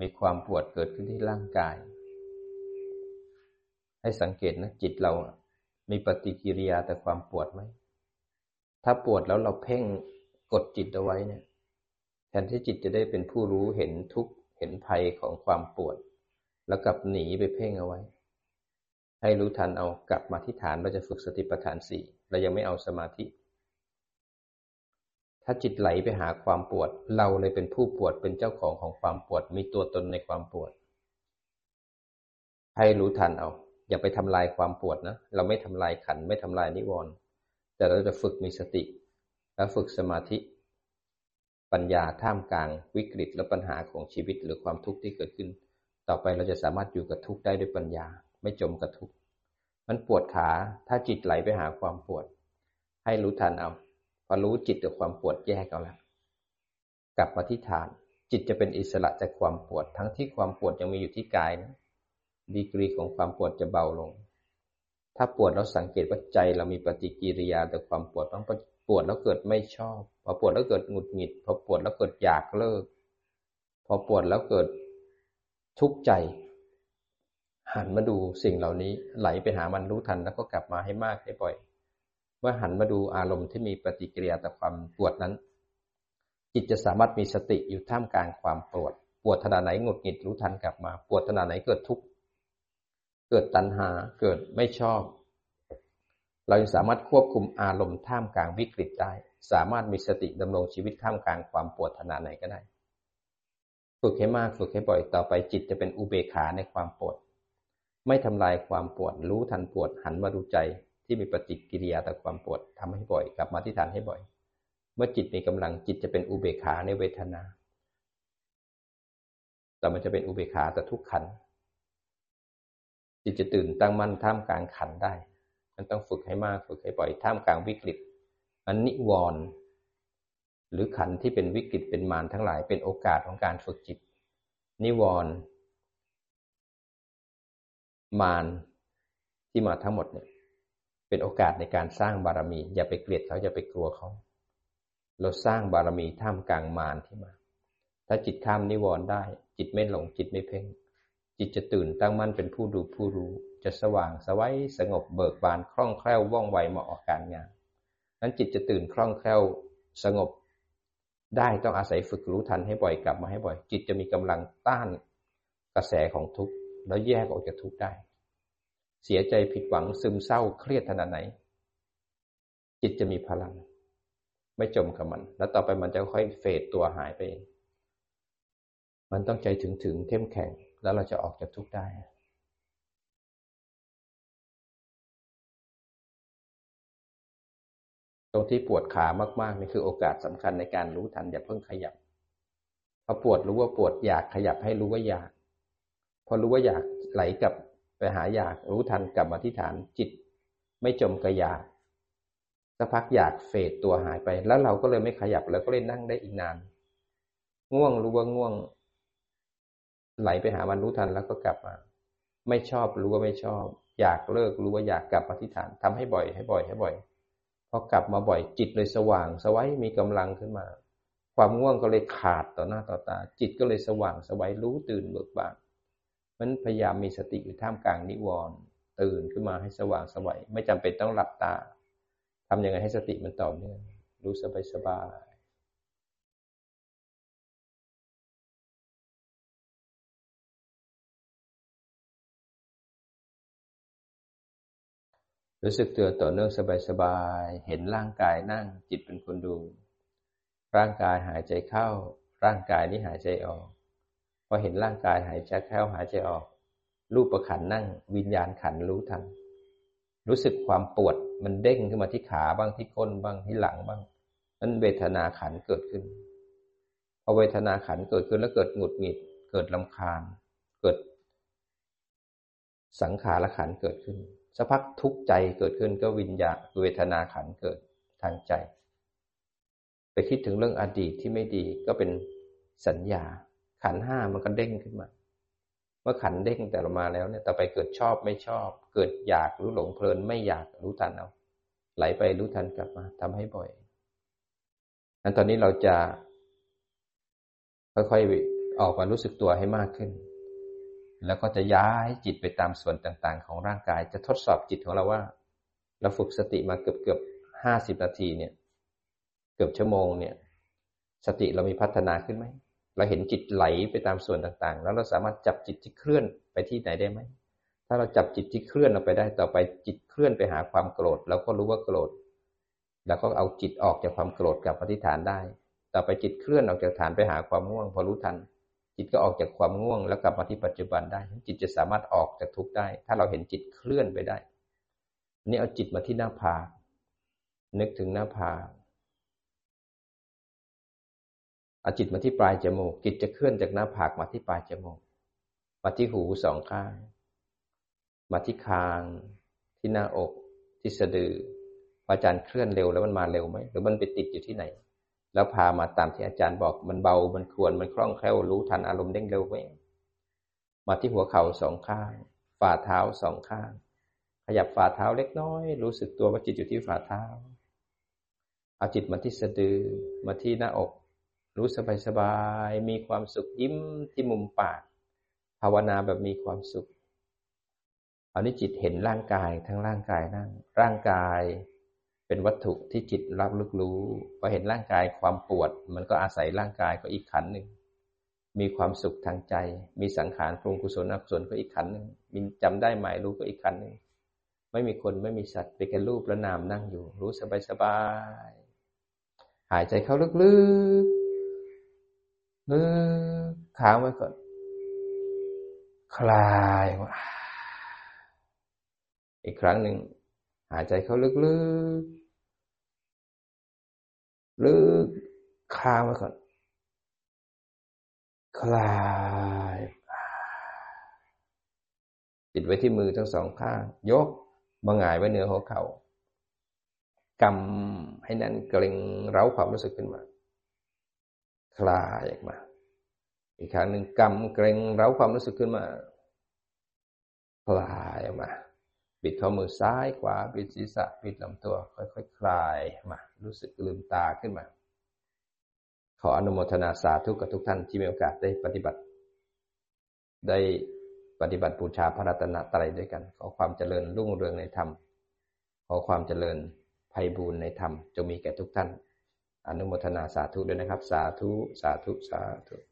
มีความปวดเกิดขึ้นที่ร่างกาย ให้สังเกตนะจิตเรา มีปฏิกิริยาแต่ความปวดไหม ถ้าปวดแล้วเราเพ่งกดจิตเอาไว้เนี่ยแทนที่จิตจะได้เป็นผู้รู้เห็นทุกข์เห็นภัยของความปวด แล้วกลับหนีไปเพ่งเอาไว้ ให้รู้ทันเอากลับมาที่ฐานเราจะฝึกสติปัฏฐานสี่เรายังไม่เอาสมาธิ ถ้าจิตไหลไปหาความปวด เราเลยเป็นผู้ปวดเป็นเจ้าของของความปวด มีตัวตนในความปวด ให้รู้ทันเอา อย่าไปทำลายความปวดนะ เราไม่ทำลายขันไม่ทำลายนิวรณ์แต่เราจะฝึกมีสติ และฝึกสมาธิ ปัญญาท่ามกลางวิกฤตและปัญหาของชีวิตหรือความทุกข์ที่เกิดขึ้น ต่อไปเราจะสามารถอยู่กับทุกข์ได้ด้วยปัญญา ไม่จมกับทุกข์มันปวดขาถ้าจิตไหลไปหาความปวด ให้รู้ทันเอา พอรู้จิตกับความปวดแยกเอาแล้วกลับมาที่ฐาน จิตจะเป็นอิสระจากความปวด ทั้งที่ความปวดยังมีอยู่ที่กายนะดีกรีของความปวดจะเบาลง ถ้าปวดเราสังเกตว่าใจเรามีปฏิกิริยาต่อความปวดต้องปวดแล้วเกิดไม่ชอบพอปวดแล้วเกิดหงุดหงิดพอปวดแล้วเกิดอยากเลิก พอปวดแล้วเกิดทุกข์ใจ หันมาดูสิ่งเหล่านี้ไหลไปหามันรู้ทันแล้วก็กลับมาให้มากให้บ่อย เมื่อหันมาดูอารมณ์ที่มีปฏิกิริยาต่อความปวดนั้น จิตจะสามารถมีสติอยู่ท่ามกลางความปวด ปวดขนาดไหนหงุดหงิดรู้ทันกลับมา ปวดขนาดไหนเกิดทุกข์เกิดตัณหาเกิดไม่ชอบ เราสามารถควบคุมอารมณ์ท่ามกลางวิกฤตได้ สามารถมีสติดำรงชีวิตท่ามกลางความปวดขนาดไหนก็ได้ฝึกให้มากฝึกให้บ่อยต่อไปจิตจะเป็นอุเบกขาในความปวด ไม่ทำลายความปวดรู้ทันปวดหันมาดูใจ ที่มีปฏิกิริยาต่อความปวดทำให้บ่อย กลับมาที่ฐานให้บ่อย เมื่อจิตมีกำลังจิตจะเป็นอุเบกขาในเวทนา แต่มันจะเป็นอุเบกขาแต่ทุกขัน จิตจะตื่นตั้งมั่นท่ามกลางขันได้ มันต้องฝึกให้มากฝึกให้บ่อยท่ามกลางวิกฤตอันนิวรณ์หรือขันที่เป็นวิกฤตเป็นมารทั้งหลายเป็นโอกาสของการฝึกจิต นิวรณ์มารที่มาทั้งหมดเนี่ย เป็นโอกาสในการสร้างบารมี อย่าไปเกลียดเขาอย่าไปกลัวเขาเราสร้างบารมีท่ามกลางมารที่มา ถ้าจิตข้ามนิวรณ์ได้ จิตไม่หลงจิตไม่เพ่ง จิตจะตื่นตั้งมั่นเป็นผู้ดูผู้รู้ จะสว่างสวัยสงบเบิกบานคล่องแคล่วว่องไวเหมาะออกการงานนั้นจิตจะตื่นคล่องแคล่วสงบ ได้ต้องอาศัยฝึกรู้ทันให้บ่อยกลับมาให้บ่อย จิตจะมีกำลังต้านกระแสของทุกข์แล้วแยกออกจากทุกข์ได้ เสียใจผิดหวังซึมเศร้าเครียดขนาดไหน จิตจะมีพลัง ไม่จมกับมัน แล้วต่อไปมันจะค่อยเฟดตัวหายไปเองมันต้องใจถึงถึงเข้มแข็ง แล้วเราจะออกจากทุกข์ได้ตรงที่ปวดขามากๆนี่คือโอกาสสำคัญในการรู้ทันอย่าเพิ่งขยับพอปวดรู้ว่าปวดอยากขยับให้รู้ว่าอยาก พอรู้ว่าอยากไหลกับ ไปหาอยากรู้ทันกลับมาที่ฐานจิต ไม่จมกับอยากสักพักอยากเฟดตัวหายไป แล้วเราก็เลยไม่ขยับแล้วก็เลยนั่งได้อีกนาน ง่วงรู้ว่าง่วง ไหลไปหามันรู้ทันแล้วก็กลับมา ไม่ชอบรู้ว่าไม่ชอบ อยากเลิกรู้ว่าอยากกลับมาที่ฐานทำให้บ่อยให้บ่อยให้บ่อยพอกลับมาบ่อยจิตเลยสว่าง สวัยมีกำลังขึ้นมา ความง่วงก็เลยขาดต่อหน้าต่อตา จิตก็เลยสว่างสวัยรู้ตื่นเบิกบาน มันพยายามมีสติอยู่ท่ามกลางนิวรณ์ตื่นขึ้นมาให้สว่างสวัยไม่จำเป็นต้องหลับตาทำยังไงให้สติมันต่อเนื่องรู้สบายสบายรู้สึกตัวต่อเนื่องสบายๆ เห็นร่างกายนั่งจิตเป็นคนดู ร่างกายหายใจเข้า ร่างกายนี้หายใจออก พอเห็นร่างกายหายใจเข้าหายใจออก รูปประขันนั่ง วิญญาณขันรู้ทัน รู้สึกความปวดมันเด้งขึ้นมาที่ขาบ้างที่ก้นบ้างที่หลังบ้างนั้นเวทนาขันเกิดขึ้นพอเวทนาขันเกิดขึ้นแล้วเกิดหงุดหงิด เกิดลำคาญ เกิด สังขารขันเกิดขึ้นสักพักทุกข์ใจเกิดขึ้นก็วิญญาเวทนาขันเกิดทางใจ ไปคิดถึงเรื่องอดีตที่ไม่ดีก็เป็นสัญญา ขันห้ามันก็เด้งขึ้นมา เมื่อขันเด้งแต่ละมาแล้วเนี่ยต่อไปเกิดชอบไม่ชอบ เกิดอยากรู้หลงเพลินไม่อยากรู้ทันเอาไหลไปรู้ทันกลับมาทำให้บ่อยอันตอนนี้เราจะ ค่อยๆออกมารู้สึกตัวให้มากขึ้น แล้วก็จะย้ายจิตไปตามส่วนต่าง ๆ ของร่างกาย จะทดสอบจิตของเราว่า เราฝึกสติมาเกือบเกือบห้าสิบนาทีเนี่ย เกือบชั่วโมงเนี่ย สติเรามีพัฒนาขึ้นไหม เราเห็นจิตไหลไปตามส่วนต่างๆ แล้วเราสามารถจับจิตที่เคลื่อนไปที่ไหนได้ไหม ถ้าเราจับจิตที่เคลื่อนออกไปได้ต่อไปจิตเคลื่อนไปหาความโกรธเราก็รู้ว่าโกรธ แล้วก็เอาจิตออกจากความโกรธกลับมาที่ฐานได้ ต่อไปจิตเคลื่อนออกจากฐานไปหาความง่วงพอรู้ทัน จิตก็ออกจากความง่วงแล้วกลับมาที่ปัจจุบันได้ จิตจะสามารถออกจากทุกข์ได้ ถ้าเราเห็นจิตเคลื่อนไปได้ นี่เอาจิตมาที่หน้าผากนึกถึงหน้าผาก เอาจิตมาที่ปลายจมูก จิตจะเคลื่อนจากหน้าผากมาที่ปลายจมูก มาที่หูสองข้าง มาที่คาง ที่หน้าอก ที่สะดืออาจารย์เคลื่อนเร็วแล้วมันมาเร็วไหมหรือมันไปติดอยู่ที่ไหน แล้วพามาตามที่อาจารย์บอกมันเบา มันควร มันคล่องแคล่วรู้ทันอารมณ์เด้งเร็วไหมมาที่หัวเข่าสองข้าง ฝ่าเท้าสองข้าง ขยับฝ่าเท้าเล็กน้อย รู้สึกตัวว่าจิตอยู่ที่ฝ่าเท้า เอาจิตมาที่สะดือ มาที่หน้าอก รู้สบายสบาย มีความสุขยิ้มที่มุมปาก ภาวนาแบบมีความสุขอานี้จิตเห็นร่างกายทั้งร่างกายนั่ง ร่างกายเป็นวัตถุที่จิตรับลึกรู้พอเห็นร่างกายความปวด มันก็อาศัยร่างกายก็อีกขันหนึ่ง มีความสุขทางใจ มีสังขารปรุงกุศลอกุศลก็อีกขันหนึ่งมีจำได้หมายรู้ก็อีกขันหนึ่งไม่มีคนไม่มีสัตว์เป็นแค่รูปและนามนั่งอยู่ รู้สบายสบายหายใจเข้าลึกๆ ลึกค้างไว้ก่อน คลายอีกครั้งหนึ่งหายใจเข้าลึกๆลึกค้างไว้ก่อน คลายติดไว้ที่มือทั้งสองข้าง ยกมาหงายไว้เหนือหัวเขา่ากำให้แน่นเกร็งเร้าความรู้สึกขึ้นมา คลายออกมา อีกครั้งหนึ่งกำเกรงเร้าความรู้สึกขึ้นมา คลายออกมาบิดข้อมือซ้ายขวาบิดศีรษะบิดลำตัว ค่อยๆคคลายมา รู้สึกลืมตาขึ้นมา ขออนุโมทนาสาธุกับทุกท่านที่มีโอกาสได้ปฏิบัติ ได้ปฏิบัติบูชาพระรัตนตรัยด้วยกัน ขอความเจริญรุ่งเรืองในธรรม ขอความเจริญภัยบูรณ์ในธรรมจงมีแก่ทุกท่าน อนุโมทนาสาธุด้วยนะครับ สาธุ สาธุ สาธุ